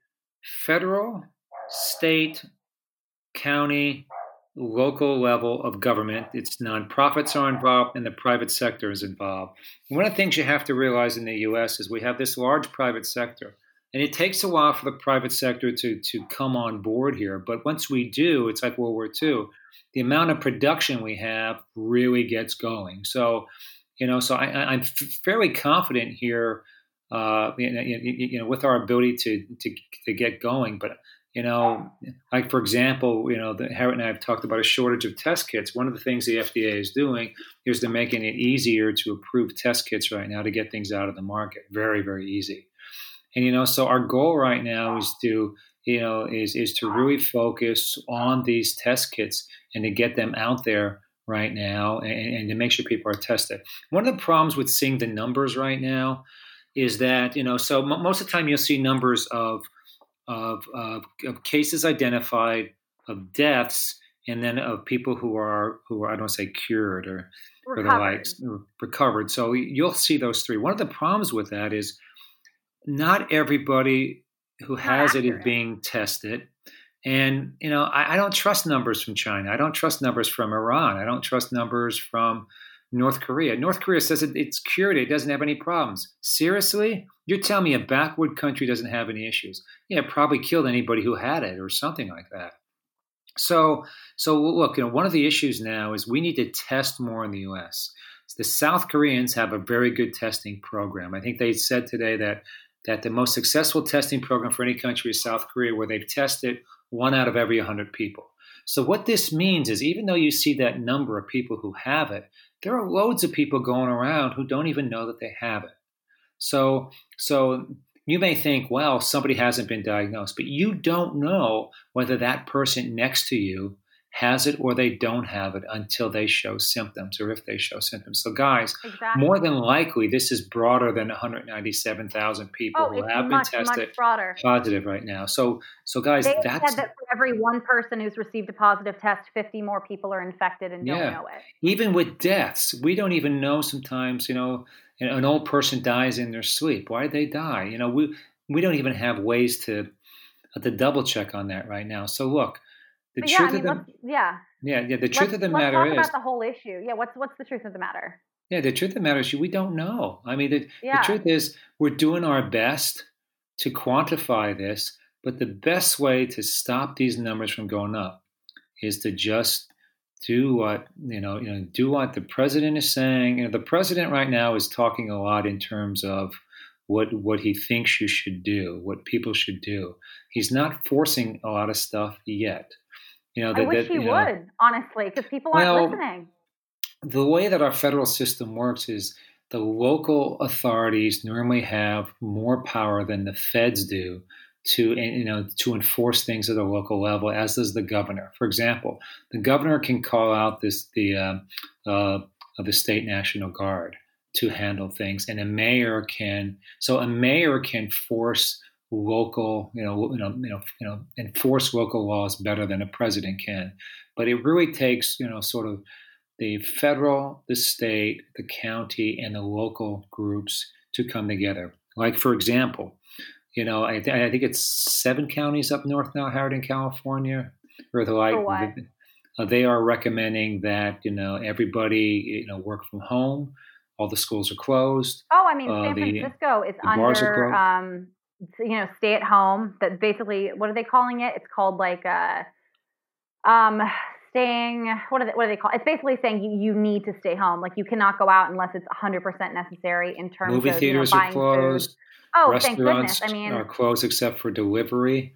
federal, state, county, local level of government. It's nonprofits are involved and the private sector is involved. One of the things you have to realize in the US is we have this large private sector. And it takes a while for the private sector to, to come on board here. But once we do, it's like World War II. The amount of production we have really gets going. So, you know, so I, f- fairly confident here, uh, you, know, you know, with our ability to, to, to get going. But, you know, like for example, you know, the, Harriet and I have talked about a shortage of test kits. One of the things the FDA is doing is they're making it easier to approve test kits right now to get things out of the market. Very, very easy. And you know, so our goal right now is to, you know, is is to really focus on these test kits and to get them out there right now and, and to make sure people are tested. One of the problems with seeing the numbers right now is that you know, so m- most of the time you'll see numbers of of, of of cases identified, of deaths, and then of people who are who are I don't say cured or or the Recovered. recovered. So you'll see those three. One of the problems with that is not everybody who has it is being tested. And you know, I, I don't trust numbers from China. I don't trust numbers from Iran. I don't trust numbers from North Korea. North Korea says it, it's cured. It doesn't have any problems. Seriously, you're telling me a backward country doesn't have any issues? Yeah, it probably killed anybody who had it or something like that. So, so look, you know, one of the issues now is we need to test more in the U.S. The South Koreans have a very good testing program. I think they said today that that the most successful testing program for any country is South Korea, where they've tested one out of every 100 people. So what this means is, even though you see that number of people who have it, there are loads of people going around who don't even know that they have it. So, so you may think, well, somebody hasn't been diagnosed, but you don't know whether that person next to you has it or they don't have it until they show symptoms or if they show symptoms. So, guys, Exactly. more than likely, this is broader than 197,000 people oh, who have much, been tested positive right now. So, so guys, They that's said that for every one person who's received a positive test, 50 more people are infected and don't Yeah. know it. even with deaths, we don't even know sometimes, you know, an, an old person dies in their sleep. Why did they die? You know, we we don't even have ways to uh, to double check on that right now. So look, the But yeah, truth I mean, of the yeah. yeah, yeah, the let's, truth of the let's matter talk is about the whole issue. Yeah, what's what's the truth of the matter? yeah, the truth of the matter is we don't know. I mean, the, Yeah. the truth is we're doing our best to quantify this, but the best way to stop these numbers from going up is to just do what you know you know do what the president is saying you know the president right now is talking a lot in terms of what what he thinks you should do what people should do he's not forcing a lot of stuff yet you know I wish that, he you know, would, honestly, because people Well, aren't listening. the way that our federal system works is the local authorities normally have more power than the feds do to you know to enforce things at a local level as does the governor for example the governor can call out this the uh, uh, of the state national guard to handle things and a mayor can so a mayor can force local you know you know you know you know enforce local laws better than a president can but it really takes you know sort of the federal, the state, the county, and the local groups to come together. Like, for example, you know, I, th- I think it's seven counties up north now, Howard in California, or the like. Uh, they are recommending that you know everybody you know work from home. All the schools are closed. Oh, I mean, uh, San Francisco is under um, you know stay at home. That basically, what are they calling it? It's called like uh, um, staying. What are they, what are they call? It? It's basically saying you, you need to stay home. Like you cannot go out unless it's 100 percent necessary in terms movie of movie theaters you know, are closed. Food. Oh, Restaurants thank goodness! I mean, are closed except for delivery.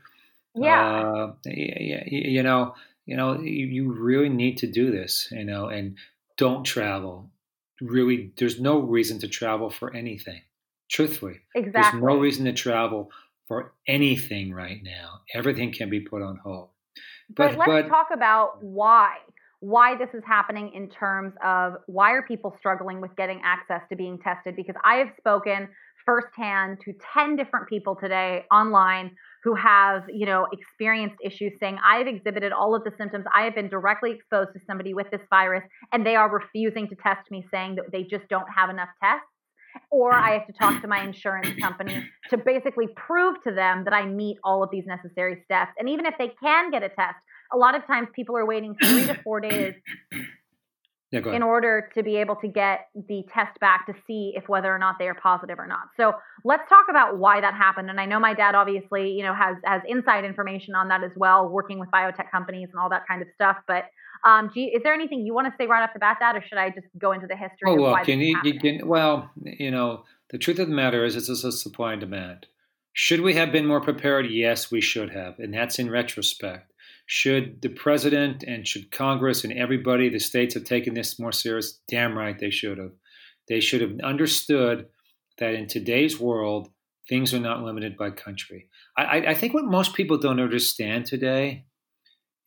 Yeah. Uh, you, you know, you know, you really need to do this. You know, and don't travel. Really, there's no reason to travel for anything. Truthfully, exactly. There's no reason to travel for anything right now. Everything can be put on hold. But, but let's but, talk about why. Why this is happening in terms of why are people struggling with getting access to being tested? Because I have spoken firsthand to 10 different people today online who have, you know, experienced issues saying, I've exhibited all of the symptoms. I have been directly exposed to somebody with this virus, and they are refusing to test me, saying that they just don't have enough tests. Or I have to talk to my insurance company to basically prove to them that I meet all of these necessary steps. And even if they can get a test, a lot of times people are waiting three to four days yeah, in order to be able to get the test back to see if whether or not they are positive or not. So let's talk about why that happened. And I know my dad obviously, you know, has has inside information on that as well, working with biotech companies and all that kind of stuff. But um, you, is there anything you want to say right off the bat, that, or should I just go into the history? Oh, look, you, you can, well, you know, the truth of the matter is, it's a supply and demand. Should we have been more prepared? Yes, we should have, and that's in retrospect. Should the president and should Congress and everybody, the states, have taken this more serious? Damn right they should have. They should have understood that in today's world, things are not limited by country. I, I think what most people don't understand today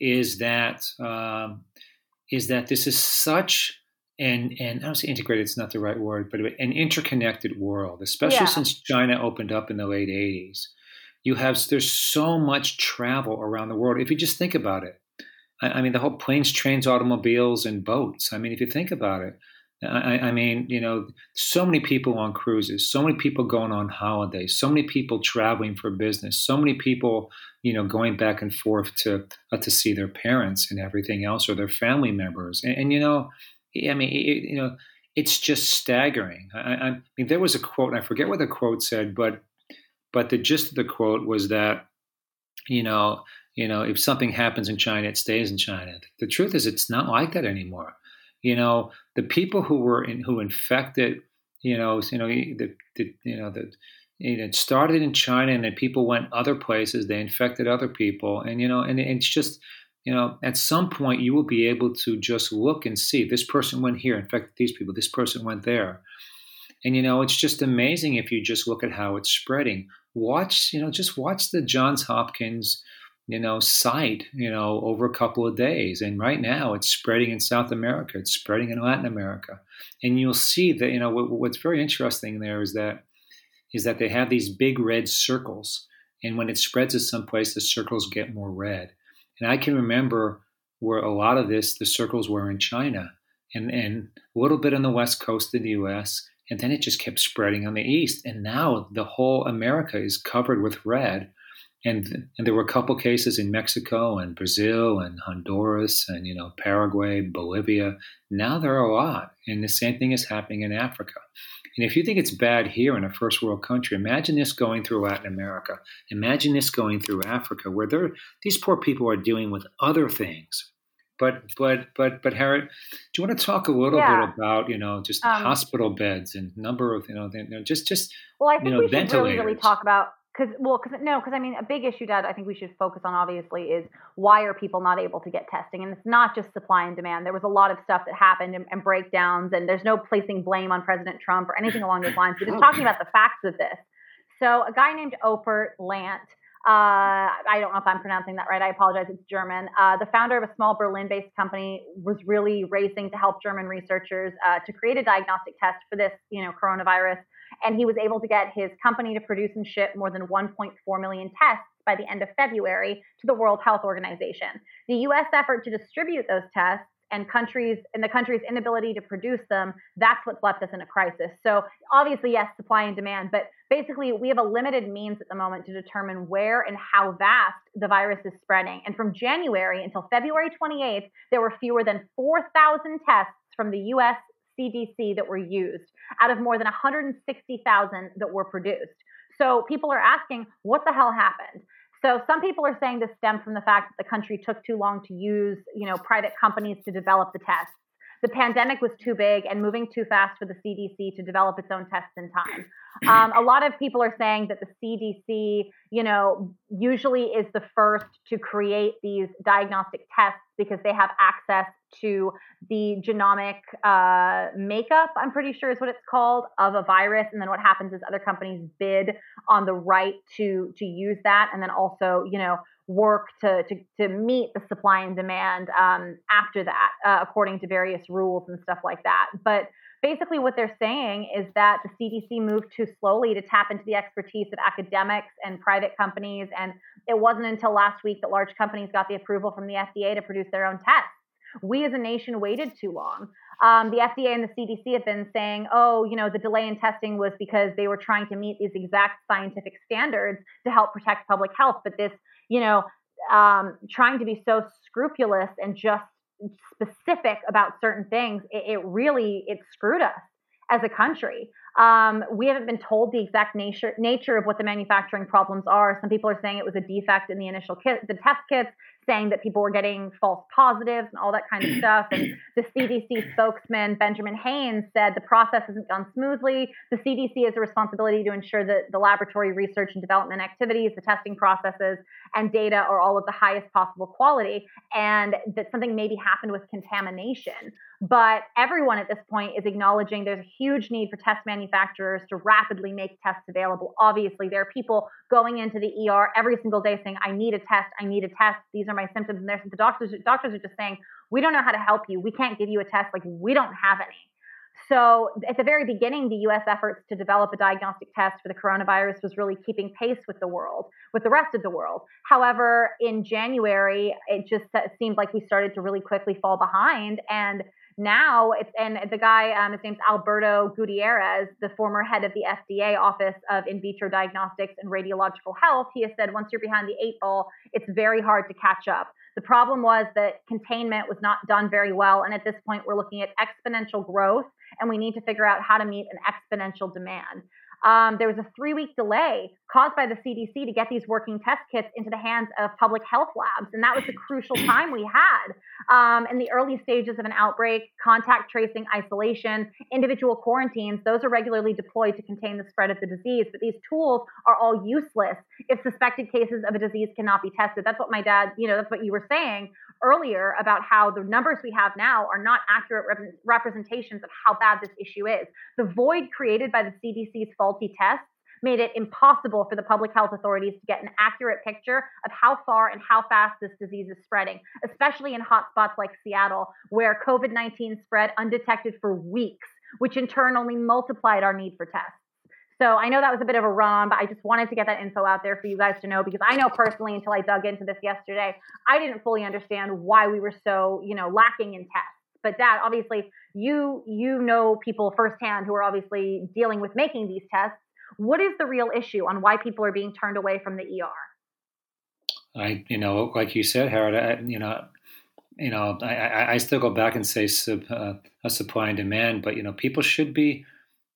is that um, is that this is such an and I don't say integrated; it's not the right word, but an interconnected world, especially yeah. since China opened up in the late '80s you have there's so much travel around the world. If you just think about it, I, I mean, the whole planes, trains, automobiles, and boats. I mean, if you think about it, I, I, mean, you know, so many people on cruises, so many people going on holidays, so many people traveling for business, so many people, you know, going back and forth to uh, to see their parents and everything else or their family members. And, and you know, I mean, it, you know, it's just staggering. I, I, mean, there was a quote, I forget what the quote said, but but the gist of the quote was that, you know, you know, if something happens in China, it stays in China. The truth is, it's not like that anymore. You know, the people who were in, who infected, you know, you know, the, the you know, the it started in China, and then people went other places. They infected other people, and you know, and it's just, you know, at some point you will be able to just look and see this person went here, infected these people. This person went there, and you know, it's just amazing if you just look at how it's spreading watch, you know, just watch the Johns Hopkins, you know, site, you know, over a couple of days. And right now it's spreading in South America, it's spreading in Latin America. And you'll see that, you know, what, what's very interesting there is that is that they have these big red circles. And when it spreads to someplace, the circles get more red. And I can remember where a lot of this, the circles were in China and, and a little bit on the west coast of the US and then it just kept spreading on the east. And now the whole America is covered with red. And, and there were a couple cases in Mexico and Brazil and Honduras and you know Paraguay, Bolivia. Now there are a lot, and the same thing is happening in Africa. And if you think it's bad here in a first world country, imagine this going through Latin America. Imagine this going through Africa, where these poor people are dealing with other things but but but but Harriet, do you want to talk a little yeah. bit about you know just um, hospital beds and number of you know, you know just just well I think you know, we should really really talk about because well because no because I mean a big issue Dad I think we should focus on obviously is why are people not able to get testing and it's not just supply and demand there was a lot of stuff that happened and, and breakdowns and there's no placing blame on President Trump or anything along those lines we're just talking about the facts of this so a guy named Olfert Landt uh, I don't know if I'm pronouncing that right. I apologize. It's German. Uh, the founder of a small Berlin-based company was really racing to help German researchers uh, to create a diagnostic test for this, you know, coronavirus. And he was able to get his company to produce and ship more than 1.4 million tests by the end of February to the World Health Organization. The U.S. effort to distribute those tests and countries and the country's inability to produce them, that's what's left us in a crisis. So obviously, yes, supply and demand, but basically we have a limited means at the moment to determine where and how vast the virus is spreading. And from January until February 28th, there were fewer than 4,000 tests from the US CDC that were used out of more than 160,000 that were produced. So people are asking, what the hell happened? So some people are saying this stemmed from the fact that the country took too long to use, you know, private companies to develop the tests. The pandemic was too big and moving too fast for the CDC to develop its own tests in time. Um, a lot of people are saying that the CDC, you know, usually is the first to create these diagnostic tests because they have access to the genomic uh, makeup, I'm pretty sure is what it's called, of a virus. And then what happens is other companies bid on the right to to use that, and then also, you know, work to to, to meet the supply and demand um, after that, uh, according to various rules and stuff like that. But basically what they're saying is that the CDC moved too slowly to tap into the expertise of academics and private companies. And it wasn't until last week that large companies got the approval from the FDA to produce their own tests. We as a nation waited too long. Um, the FDA and the CDC have been saying, oh, you know, the delay in testing was because they were trying to meet these exact scientific standards to help protect public health. But this, you know, um, trying to be so scrupulous and just specific about certain things, it, it really it screwed us as a country. Um, we haven't been told the exact nature nature of what the manufacturing problems are. Some people are saying it was a defect in the initial kit, the test kits saying that people were getting false positives and all that kind of [clears throat] stuff. And the CDC spokesman, Benjamin Haynes, said the process hasn't gone smoothly. The CDC has a responsibility to ensure that the laboratory research and development activities, the testing processes, and data are all of the highest possible quality, and that something maybe happened with contamination. But everyone at this point is acknowledging there's a huge need for test manufacturers to rapidly make tests available. Obviously, there are people going into the ER every single day saying, I need a test, I need a test. These are my symptoms. And the doctors, doctors are just saying, we don't know how to help you. We can't give you a test. Like we don't have any. So at the very beginning, the US efforts to develop a diagnostic test for the coronavirus was really keeping pace with the world, with the rest of the world. However, in January, it just seemed like we started to really quickly fall behind. And now it's and the guy um, his name's alberto gutierrez the former head of the fda office of in vitro diagnostics and radiological health he has said once you're behind the eight ball it's very hard to catch up the problem was that containment was not done very well and at this point we're looking at exponential growth and we need to figure out how to meet an exponential demand um, there was a three week delay caused by the CDC to get these working test kits into the hands of public health labs. And that was the crucial time we had. Um, in the early stages of an outbreak, contact tracing, isolation, individual quarantines, those are regularly deployed to contain the spread of the disease. But these tools are all useless if suspected cases of a disease cannot be tested. That's what my dad, you know, that's what you were saying earlier about how the numbers we have now are not accurate rep- representations of how bad this issue is. The void created by the CDC's faulty tests made it impossible for the public health authorities to get an accurate picture of how far and how fast this disease is spreading, especially in hotspots like Seattle, where COVID 19 spread undetected for weeks, which in turn only multiplied our need for tests. So I know that was a bit of a run, but I just wanted to get that info out there for you guys to know because I know personally until I dug into this yesterday, I didn't fully understand why we were so, you know, lacking in tests. But dad, obviously you you know people firsthand who are obviously dealing with making these tests. What is the real issue on why people are being turned away from the ER? I, you know, like you said, Harold, I, you know, you know, I, I still go back and say sub, uh, a supply and demand, but you know, people should be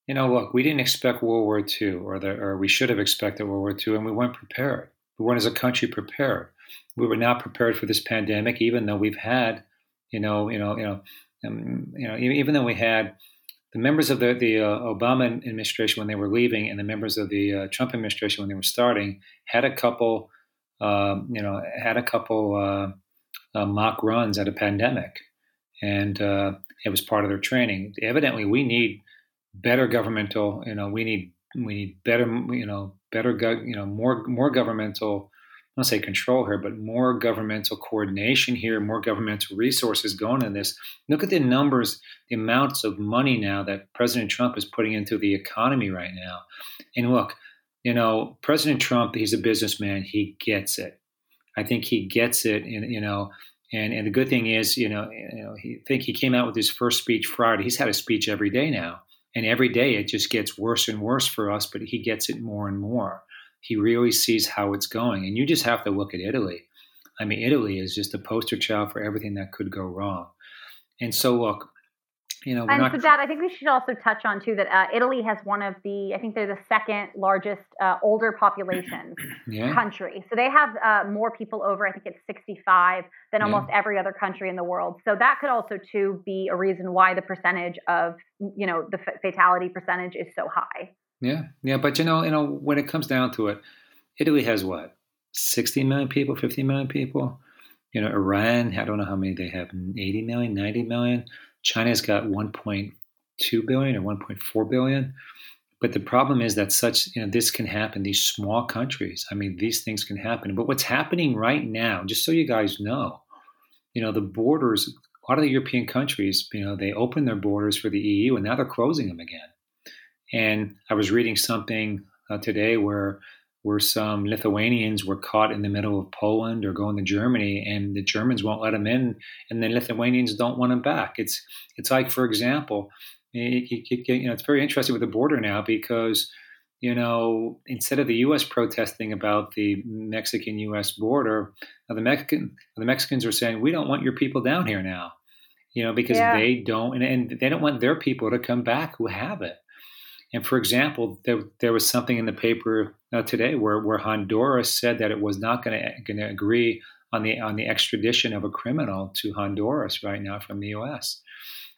you know, look, we didn't expect World War II, or the, or we should have expected World War II, and we weren't prepared. We weren't as a country prepared. We were not prepared for this pandemic, even though we've had, you know, you know, you know, um, you know, even though we had the members of the the uh, Obama administration when they were leaving, and the members of the uh, Trump administration when they were starting, had a couple, um, you know, had a couple uh, uh mock runs at a pandemic, and uh, it was part of their training. Evidently, we need better governmental. You know, we need we need better. You know, better. You know, more more governmental. Don't say control here, but more governmental coordination here, more governmental resources going in this. Look at the numbers, the amounts of money now that President Trump is putting into the economy right now. And look, you know, President Trump, he's a businessman. He gets it. I think he gets it. And, you know, And and the good thing is, you know, you know, he think he came out with his first speech Friday. He's had a speech every day now, and every day it just gets worse and worse for us. But he gets it more and more. He really sees how it's going, and you just have to look at Italy. I mean, Italy is just a poster child for everything that could go wrong. And so, look, you know, and not, so, Dad, I think we should also touch on too that uh, Italy has one of the, I think they're the second largest uh, older population [clears throat] yeah. country. So they have uh, more people over, I think it's 65 than almost yeah. every other country in the world. So that could also too be a reason why the percentage of, you know, the f- fatality percentage is so high. Yeah, yeah, but you know, you know, when it comes down to it, Italy has what 60 million people, 50 million people. You know, Iran, I don't know how many they have, 80 million, 90 million. China's got 1.2 billion or 1.4 billion. But the problem is that such, you know, this can happen, these small countries. I mean, these things can happen. But what's happening right now, just so you guys know, you know, the borders, a lot of the European countries, you know, they opened their borders for the EU and now they're closing them again. And I was reading something uh, today where where some Lithuanians were caught in the middle of Poland or going to Germany, and the Germans won't let them in, and the Lithuanians don't want them back. It's it's like, for example, you, you know, it's very interesting with the border now because you know instead of the U.S. protesting about the Mexican-U.S. border, the Mexican the Mexicans are saying we don't want your people down here now, you know, because yeah. they don't and, and they don't want their people to come back who have it. And for example, there, there was something in the paper uh, today where, where Honduras said that it was not going to agree on the on the extradition of a criminal to Honduras right now from the U.S.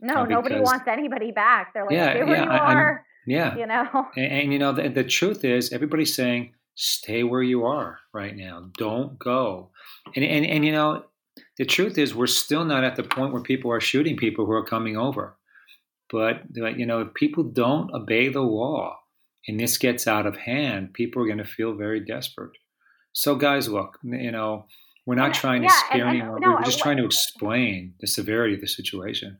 No, uh, because, nobody wants anybody back. They're like, yeah, stay where yeah, you I, are. yeah, you know. And, and you know, the, the truth is, everybody's saying, stay where you are right now. Don't go. And and and you know, the truth is, we're still not at the point where people are shooting people who are coming over. But you know, if people don't obey the law and this gets out of hand, people are going to feel very desperate. So, guys, look, you know, we're not trying to yeah, scare and, and, anyone. No, we're just trying to explain the severity of the situation.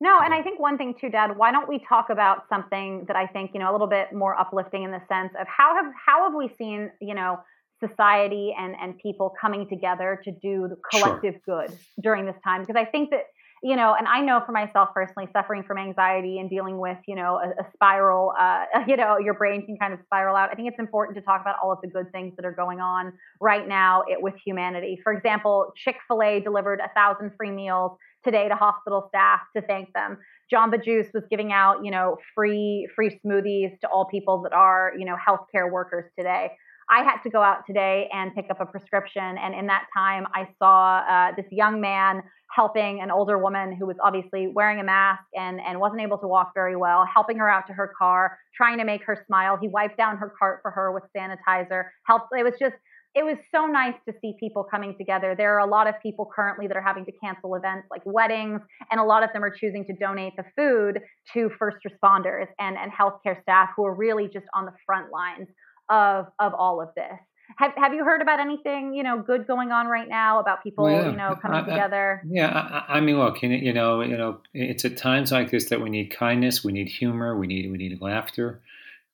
No, and I think one thing too, Dad. Why don't we talk about something that I think you know a little bit more uplifting in the sense of how have how have we seen you know society and and people coming together to do the collective sure. good during this time? Because I think that you know, and I know for myself personally, suffering from anxiety and dealing with, you know, a, a spiral, uh, [laughs] you know, your brain can kind of spiral out. I think it's important to talk about all of the good things that are going on right now it, with humanity. For example, Chick fil A delivered a thousand free meals today to hospital staff to thank them. Jamba Juice was giving out, you know, free free smoothies to all people that are, you know, healthcare workers today. I had to go out today and pick up a prescription. And in that time, I saw uh, this young man helping an older woman who was obviously wearing a mask and, and wasn't able to walk very well, helping her out to her car, trying to make her smile. He wiped down her cart for her with sanitizer, helped. It was just, it was so nice to see people coming together. There are a lot of people currently that are having to cancel events like weddings, and a lot of them are choosing to donate the food to first responders and, and healthcare staff who are really just on the front lines of of all of this. Have Have you heard about anything you know good going on right now about people well, yeah. you know coming I, together? I, yeah, I, I, mean, look, you know, you know, it's at times like this that we need kindness, we need humor, we need we need laughter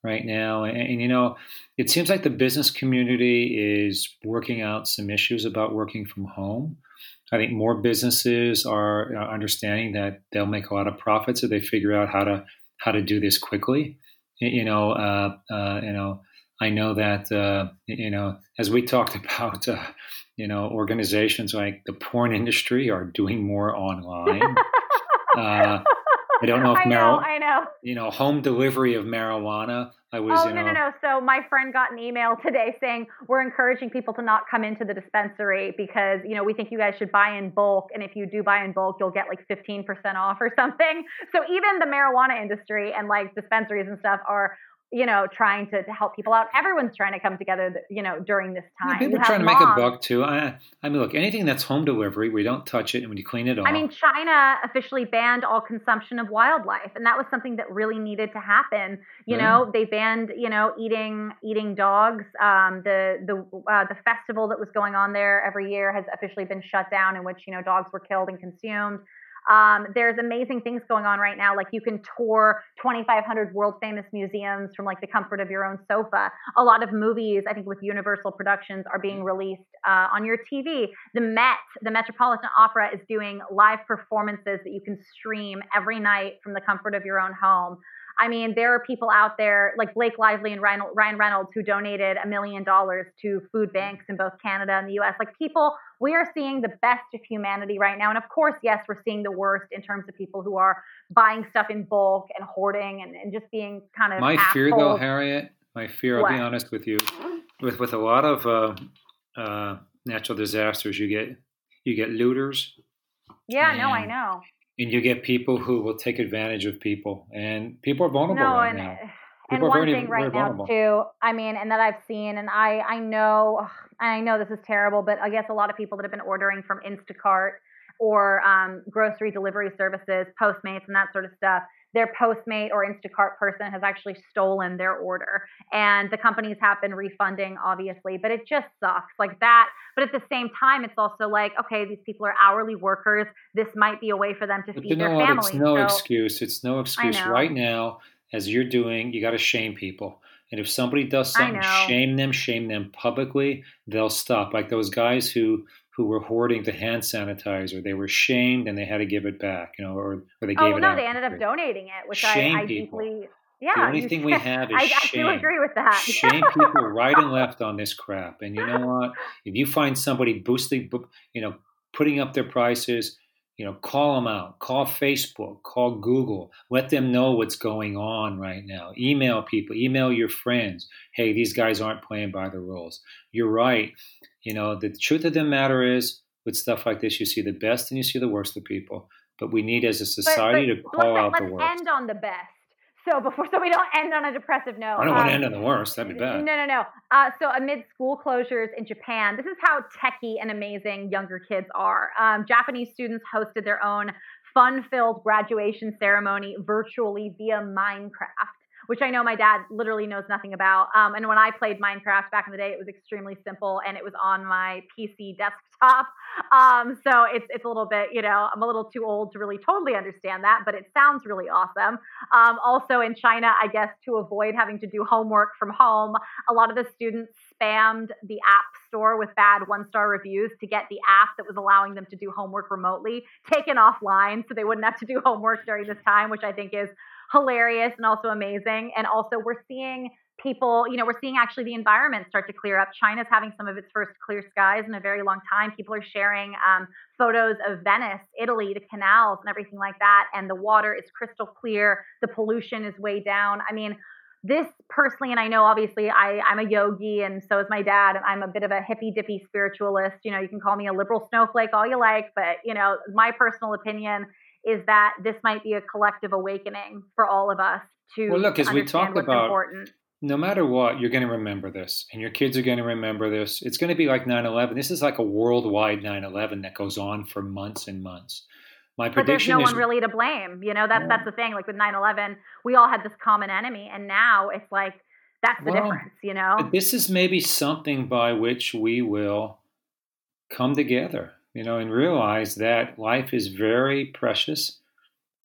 right now, and, and you know, it seems like the business community is working out some issues about working from home. I think more businesses are understanding that they'll make a lot of profits if they figure out how to how to do this quickly. You know, uh, uh, you know I know that uh, you know as we talked [laughs] about, uh, you know, organizations like the porn industry are doing more online. [laughs] uh, I don't know if I know, I know. You know, home delivery of marijuana. I was. Oh you know, no, no, no! So my friend got an email today saying we're encouraging people to not come into the dispensary because you know we think you guys should buy in bulk, and if you do buy in bulk, you'll get like fifteen percent off or something. So even the marijuana industry and like dispensaries and stuff are you know, trying to, to help people out. Everyone's trying to come together, you know, during this time. Yeah, people are trying to moms. make a buck too. I, I mean, look, anything that's home delivery, we don't touch it and when you clean it off. I mean, China officially banned all consumption of wildlife, and that was something that really needed to happen. You right. know, they banned, you know, eating eating dogs. Um, the the uh, the festival that was going on there every year has officially been shut down, in which you know dogs were killed and consumed. Um, there's amazing things going on right now. Like you can tour 2,500 world famous museums from like the comfort of your own sofa. A lot of movies, I think, with Universal Productions are being released uh, on your TV. The Met, the Metropolitan Opera, is doing live performances that you can stream every night from the comfort of your own home. I mean, there are people out there like Blake Lively and Ryan, Reynolds who donated a million dollars to food banks in both Canada and the US. Like, people, we are seeing the best of humanity right now. And of course, yes, we're seeing the worst in terms of people who are buying stuff in bulk and hoarding and, and just being kind of. My assholes. fear, though, Harriet, my fear, I'll be honest with you, with, with a lot of uh, uh, natural disasters, you get you get looters. Yeah, no, I know and you get people who will take advantage of people, and people are vulnerable no, right and, now. People and one very, thing right now vulnerable. too, I mean, and that I've seen, and I I know I know this is terrible, but I guess a lot of people that have been ordering from Instacart or um, grocery delivery services, Postmates, and that sort of stuff, their Postmate or Instacart person has actually stolen their order. And the companies have been refunding, obviously, but it just sucks like that. But at the same time, it's also like, okay, these people are hourly workers. This might be a way for them to but feed you know their what? family. It's no so, excuse. It's no excuse. Right now, as you're doing, you got to shame people. And if somebody does something, shame them, shame them publicly, they'll stop. Like those guys who who were hoarding the hand sanitizer. They were shamed and they had to give it back, you know, or, or they oh, gave it up. oh, it no, they ended up donating it, which shame I, I people. deeply. Yeah, the only thing [laughs] we have is I, shame. I do agree with that. shame people [laughs] right and left on this crap. And you know what? If you find somebody boosting, you know, putting up their prices, you know, call them out. Call Facebook. Call Google. Let them know what's going on right now. Email people. Email your friends. Hey, these guys aren't playing by the rules. You're right. You know, the truth of the matter is, with stuff like this, you see the best and you see the worst of people. But we need, as a society, but, but to call out the worst. Let's end on the best. So before, [laughs] so we don't end on a depressive note. I don't um, want to end on the worst. That'd be bad. No, no, no. Uh, so amid school closures in Japan, this is how techy and amazing younger kids are. Um, Japanese students hosted their own fun-filled graduation ceremony virtually via Minecraft which I know my dad literally knows nothing about. Um, and when I played Minecraft back in the day, it was extremely simple and it was on my PC desktop. [laughs] Um, so it's it's a little bit, you know, I'm a little too old to really totally understand that, but it sounds really awesome. Um, also in China, I guess to avoid having to do homework from home, a lot of the students spammed the app store with bad one star reviews to get the app that was allowing them to do homework remotely taken offline so they wouldn't have to do homework during this time, which I think is hilarious and also amazing. And also, we're seeing people, you know, we're seeing actually the environment start to clear up. China's having some of its first clear skies in a very long time. People are sharing um, photos of Venice, Italy, the canals and everything like that. And the water is crystal clear. The pollution is way down. I mean, this personally, and I know obviously I, I'm a yogi and so is my dad, and I'm a bit of a hippy dippy spiritualist. You know, you can call me a liberal snowflake all you like, but you know, my personal opinion is that this might be a collective awakening for all of us to well look as we talked about important. no matter what you're going to remember this and your kids are going to remember this. It's going to be like 9-11 this is like a worldwide 9-11 that goes on for months and months. My prediction but there's no is, one really to blame you know? That's yeah. that's the thing like with 9-11 we all had this common enemy and now it's like that's the well, difference you know? this is maybe something by which we will come together you know, and realize that life is very precious.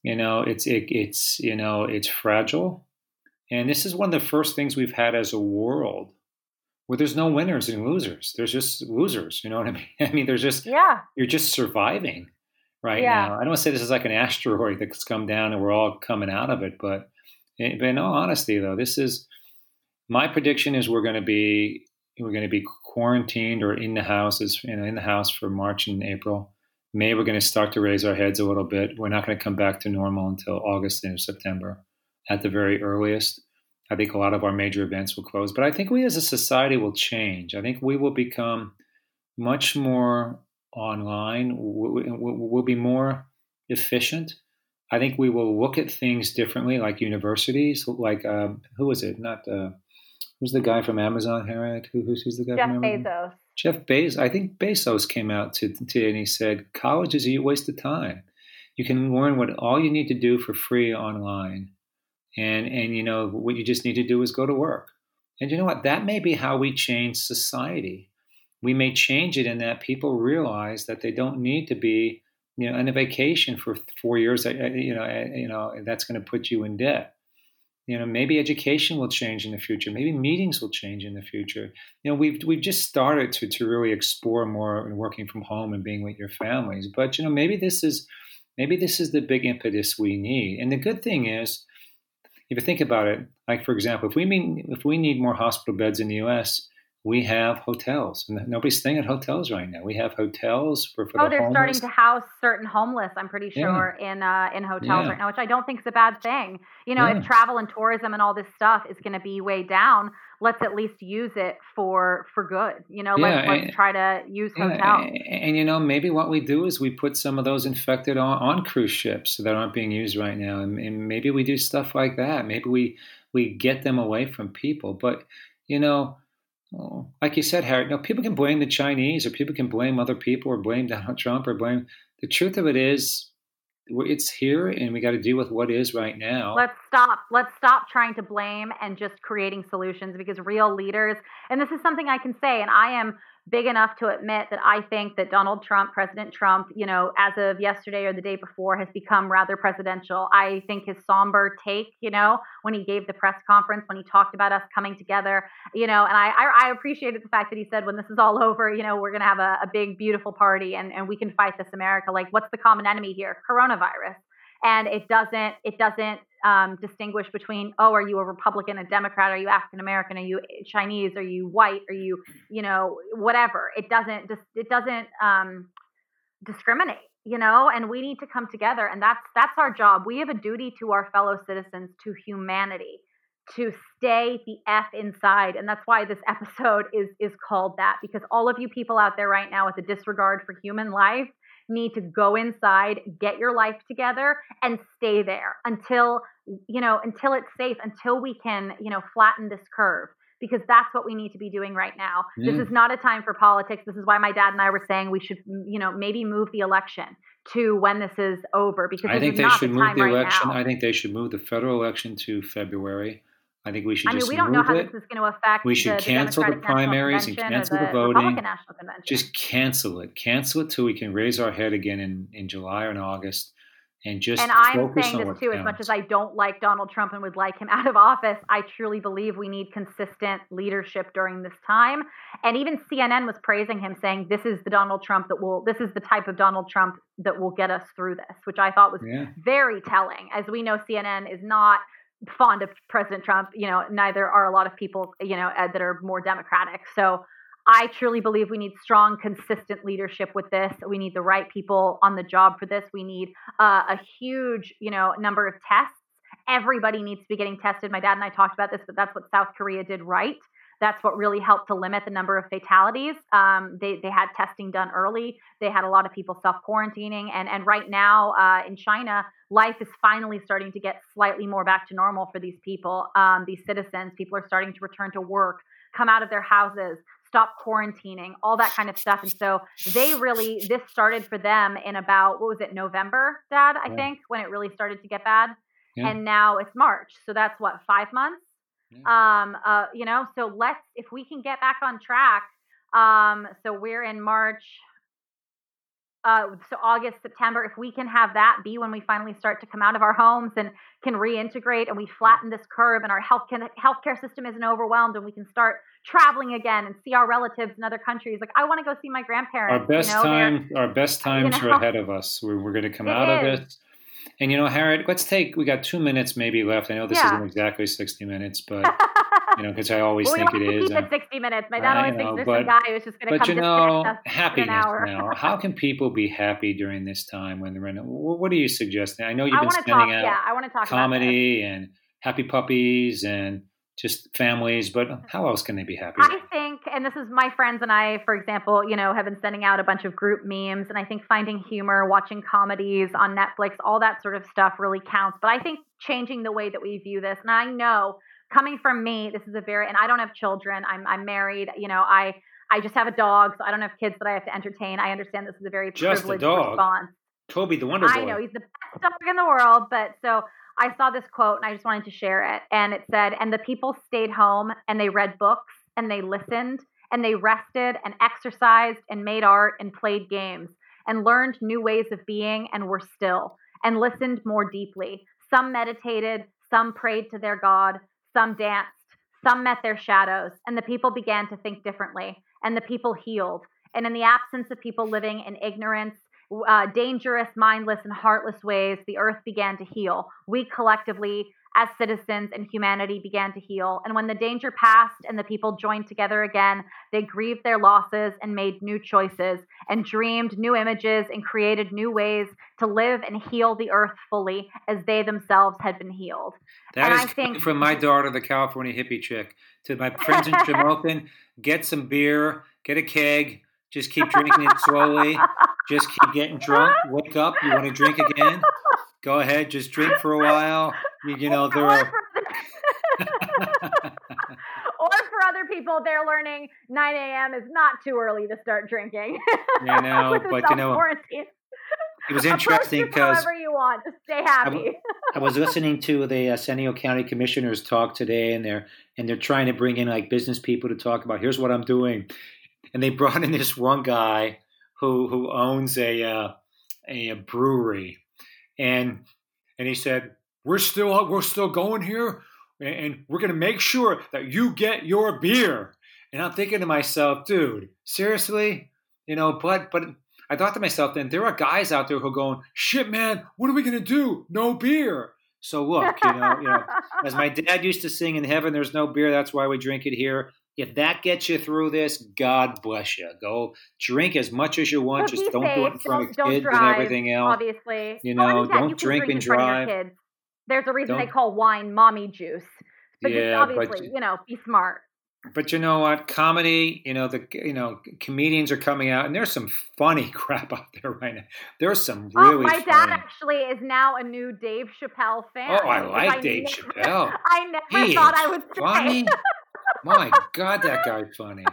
You know, it's it, it's you know it's fragile, and this is one of the first things we've had as a world where there's no winners and losers. There's just losers. You know what I [laughs] mean? I mean, there's just yeah. You're just surviving right yeah. now. I don't want to say this is like an [laughs] asteroid that's come down and we're all coming out of it, but eh, but in all honesty, though, this is my prediction is we're going to be we're going to be quarantined or in the houses, you in the house for March and April. May we're going to start to raise our heads a little bit. We're not going to come back to normal until August and September at the very earliest. I think a lot of our major events will close, but I think we as a society will change. I think we will become much more online. We'll be more efficient. I think we will look at things differently, like universities. Like um, who was it? Not uh, Who's the guy from Amazon, Harriet? Who, who's, who's the guy Jeff from Amazon? Bezos. Jeff Bezos. I think Bezos came out to, to and he said, college is a waste of time. You can learn what all you need to do for free online. And, and you know, what you just need to do is go to work. And you know what? That may be how we change society. We may change it in that people realize that they don't need to be you know, and a vacation for four years, uh, uh, you know, uh, you know, that's going to put you in debt. You know, maybe education will change in the future. Maybe meetings will change in the future. You know, we've we've just started to to really explore more and working from home and being with your families. But you know, maybe this is maybe this is the big impetus we need. And the good thing is, if you think about it, like for example, if we mean if we need more hospital beds in the U.S., we have hotels. and Nobody's staying at hotels right now. We have hotels for, for oh, the they're homeless. starting to house certain homeless. I'm pretty sure yeah. in uh, in hotels yeah. right now, which I don't think is a bad thing. You know, yeah. if travel and tourism and all this stuff is going to be way down, let's at least use it for for good. You know, let's, let's and, try to use hotels. And, and, you know, maybe what we do is we put some of those infected on, on cruise ships that aren't being used right now, and, and maybe we do stuff like that. Maybe we we get them away from people, but you know Oh, like you said, Harry, no, people can blame the Chinese or people can blame other people or blame Donald Trump or blame. The truth of it is, it's here and we got to deal with what is right now. Let's stop. Let's stop trying to blame and just creating solutions because real leaders, and this is something I can say, and I am big enough to admit that I think that Donald Trump, President Trump, you know, as of yesterday or the day before, has become rather presidential. I think his somber take, you know, when he gave the press conference, when he talked about us coming together, you know, and I, I, I appreciated the fact that he said, when this is all [laughs] over, you know, we're going to have a, a big, beautiful party and, and we can fight this America. Like, what's the common enemy here? Coronavirus and it doesn't it doesn't um, distinguish between oh are you a republican a democrat? Are you african american are you chinese? Are you white? Are you you know whatever. It doesn't just it doesn't um, discriminate you know? And we need to come together and that's that's our job. We have a duty to our fellow citizens to humanity to stay the f inside and that's why this [laughs] episode is is called that because all of you people out there right now with a disregard for human life need to go inside, get your life together and stay there until, you know, until it's safe, until we can, you know, flatten this curve because that's what we need to be doing right now. This mm. is not a time for politics. This is why my dad and I were saying we should, you know, maybe move the election to when this is over because I think they should move the election. Right I think they should move the federal election to February. I think we should. I mean, we don't know how it. this is going to affect. We should the, cancel the, the primaries and cancel the, the voting. Just cancel it. Cancel it till we can raise our head again in, in July or in August, and just. And I'm saying this too. As much as I don't like Donald Trump and would like him [laughs] out of office, I truly believe we need consistent leadership during this time. And even CNN was praising him, saying this is the Donald Trump that will. This is the type of Donald Trump that will get us through this, which I thought was yeah. very telling. As we know, CNN is not fond of President Trump. You know, neither are a lot of people, you know, that are more democratic. So I truly believe we need strong, consistent leadership with this. We need the right people on the job for this. We need uh, a huge, you know, number of tests. Everybody needs to be getting tested. My dad and I talked about this, but that's what South Korea did right. That's what really helped to limit the number of fatalities. Um, they, they had testing done early. They had a lot of people self quarantining. And, and right now uh, in China, life is finally starting to get slightly more back to normal for these people, um, these citizens. People are starting to return to work, come out of their houses, stop quarantining, all that kind of stuff. And so they really, this started for them in about, what was it, November, Dad, I yeah. think, when it really started to get bad. Yeah. And now it's March. So that's what, five months? Yeah. Um, uh, you know, so let's if we can get back on track. Um, so we're in March. Uh, so August, September, if we can have that be when we finally start to come out of our homes and can reintegrate and we flatten this curve and our health can, healthcare system isn't overwhelmed and we can start traveling again and see our relatives in other countries. Like I want to go see my grandparents. Our best you know, time, our best times you know, are ahead of us. We're, we're going [laughs] to come out is. of this and you know, Harriet, let's take. We got two minutes maybe left. I know this yeah. isn't exactly sixty minutes, but [laughs] you know, because I always well, think it is. Keep it sixty minutes. My dad always thinks there's but, some guy who's just going to come. But you know, happiness now. How can people be happy during this time when they're in? What are you suggesting? I know you've been spending talk, out yeah, I want to talk comedy and happy puppies and just families, but mm-hmm. how else can they be happy? I think, and this is my friends and I, for example, you know, have been sending out a bunch of group memes, and I think finding humor, watching comedies on Netflix, all that sort of stuff really counts. But I think changing the way that we view this, and I know coming from me, this is a very, and I don't have children. I'm I'm married. You know, I I just have a dog, so I don't have kids that I have to entertain. I understand this is a very just privileged a dog. response. Toby the Wonder Boy. I know he's the best dog in the world, but so I saw this quote and I just wanted to share it. And it said, And the people stayed home and they read books and they listened and they rested and exercised and made art and played games. and learned new ways of being and were still and listened more deeply. Some meditated, some prayed to their God, some danced, some met their shadows, and the people began to think differently, and the people healed. And in the absence of people living in ignorance, uh, dangerous, mindless, and heartless ways, the earth began to heal. We collectively as citizens and humanity began to heal. And when the danger passed and the people joined together again, they grieved their losses and made new choices and dreamed new images and created new ways to live and heal the earth fully as they themselves had been healed. That and is I think from my daughter, the California hippie chick, to my friends in [laughs] Shamokin, get some beer, get a keg, just keep drinking it slowly, just keep getting drunk, wake up, you want to drink again? Go ahead, just drink for a while. You, you know, there are. [laughs] or for other people, they're learning 9 a.m. is not too early to start drinking. [laughs] Yeah, know, but you know, it was interesting because however you want, just stay happy. I, [laughs] I was listening to the uh, Diego County Commissioners talk today, and they're and they're trying to bring in like business people to talk about here's what I'm doing, and they brought in this one guy who who owns a uh, a, a brewery, and and he said we're still we're still going here, and we're going to make sure that you get your beer. And I'm thinking to myself, dude, seriously, you know, but but I thought to myself, then there are guys out there who are going, shit, man, what are we going to do? No beer. So look, you know, you know, as my [laughs] dad used to sing, "In heaven, there's no beer. That's why we drink it here." If that gets you through this, God bless you. Go drink as much as you want. Just don't safe. do it in front don't, of kids drive, and everything else. Obviously, you know, don't drink and drive. There's a reason don't, they call wine mommy juice. But yeah, obviously, but, you know, be smart. But you know what? Comedy, you know, the you know, comedians are coming out and there's some funny [laughs] crap out there right now. There's some oh, really oh, my funny. dad actually is now a new Dave Chappelle fan. Oh, I like I Dave never, [laughs] Chappelle. I never he thought I would funny. My God, that guy's funny.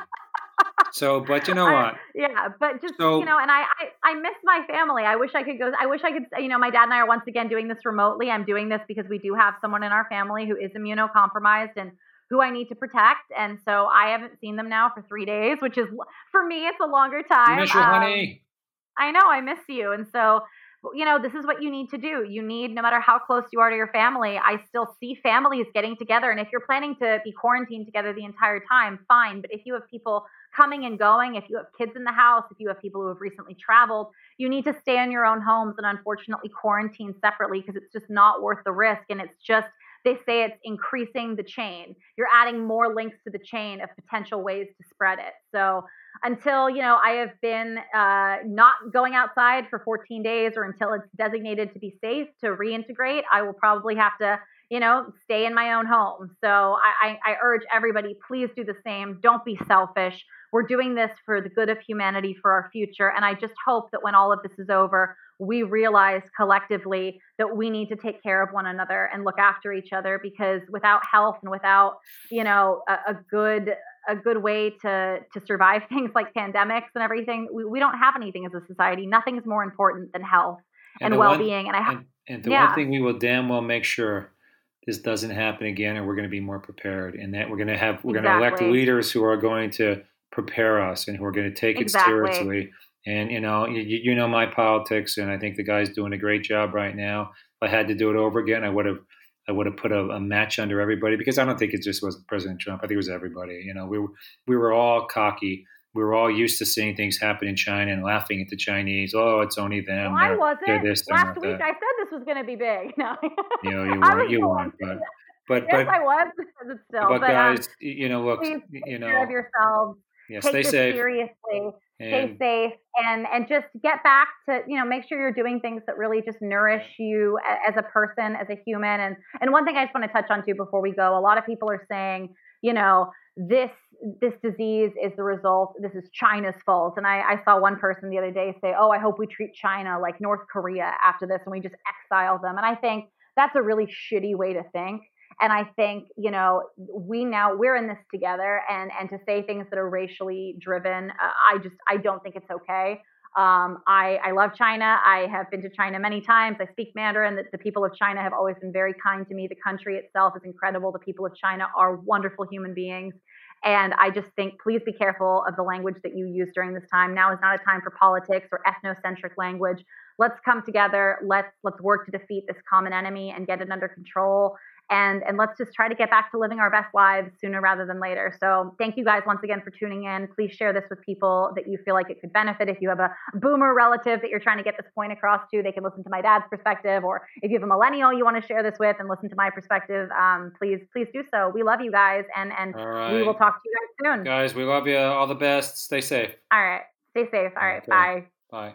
So, but you know what? yeah, but just so, you know, and I, I I miss my family. I wish I could go. I wish I could. You know, my dad and I are once again doing this remotely. I'm doing this because we do have someone in our family who is immunocompromised and who I need to protect. And so I haven't seen them now for three days, which is for me, it's a longer time. You miss your um, honey. I know I miss you, and so you know, this is what you need to do. You need, no matter how close you are to your family, I still see families getting together. And if you're planning to be quarantined together the entire time, fine. But if you have people coming and going, if you have kids in the house, if you have people who have recently traveled, you need to stay in your own homes and unfortunately quarantine separately because it's just not worth the risk. And it's just, they say it's increasing the chain. You're adding more links to the chain of potential ways to spread it. So until you know I have been uh, not going outside for 14 days, or until it's designated to be safe to reintegrate, I will probably have to you know stay in my own home. So I, I, I urge everybody, please do the same. Don't be selfish. We're doing this for the good of humanity, for our future, and I just hope that when all of this is over, we realize collectively that we need to take care of one another and look after each other because without health and without you know a, a good a good way to to survive [laughs] things like pandemics and everything we, we don't have anything as a society nothing's more important than health and, and well-being one, and i and, and the yeah. one thing we will damn well make sure this doesn't happen again and we're going to be more prepared and that we're going to have we're exactly. going to elect leaders who are going to prepare us and who are going to take exactly. it seriously and you know, you, you know my politics, and I think the guy's doing a great job right now. If I had to do it over again, I would have I would have put a, a, match under everybody because I don't think it just was President Trump. I think it was everybody. You know, we were we were all cocky. We were all used to seeing things happen in China and laughing at the Chinese. Oh, it's only them. Well, I wasn't. This, Last week that. I said this was going to be big. [laughs] No, you know, you weren't. You weren't. But, but, [laughs] yes, but I was. Still, but, but um, guys, um, you know, look, you know, of yourselves. Yeah, Take stay this safe. seriously stay safe and and just get back to you know make sure you're doing things that really just nourish you as a person as a human and and one thing i just want to touch on too before we go a lot of people are saying you know this this disease is the result this is china's fault and I, I saw one person the other day say oh i hope we treat china like north korea after this and we just exile them and i think that's a really shitty way to think and I think, you know, we now we're in this together and and to say things that are racially driven, uh, I just I don't think it's okay. Um, I, I love China. I have been to China many times. I speak Mandarin. The, the people of China have always been very kind to me. The country itself is incredible. The people of China are wonderful human beings. And I just think please be careful of the language that you use during this time. Now is not a time for politics or ethnocentric language. Let's come together. Let's let's work to defeat this common enemy and get it under control and and let's just try to get back to living our best lives sooner rather than later. So thank you guys once again for tuning in. Please share this with people that you feel like it could benefit. If you have a boomer relative that you're trying to get this point across to, they can listen to my dad's perspective. Or if you have a millennial you want to share this with and listen to my perspective, um, please please do so. We love you guys, and and right. we will talk to you guys soon. Guys, we love you. All the best. Stay safe. All right. Stay safe. All right. Okay. Bye. Bye.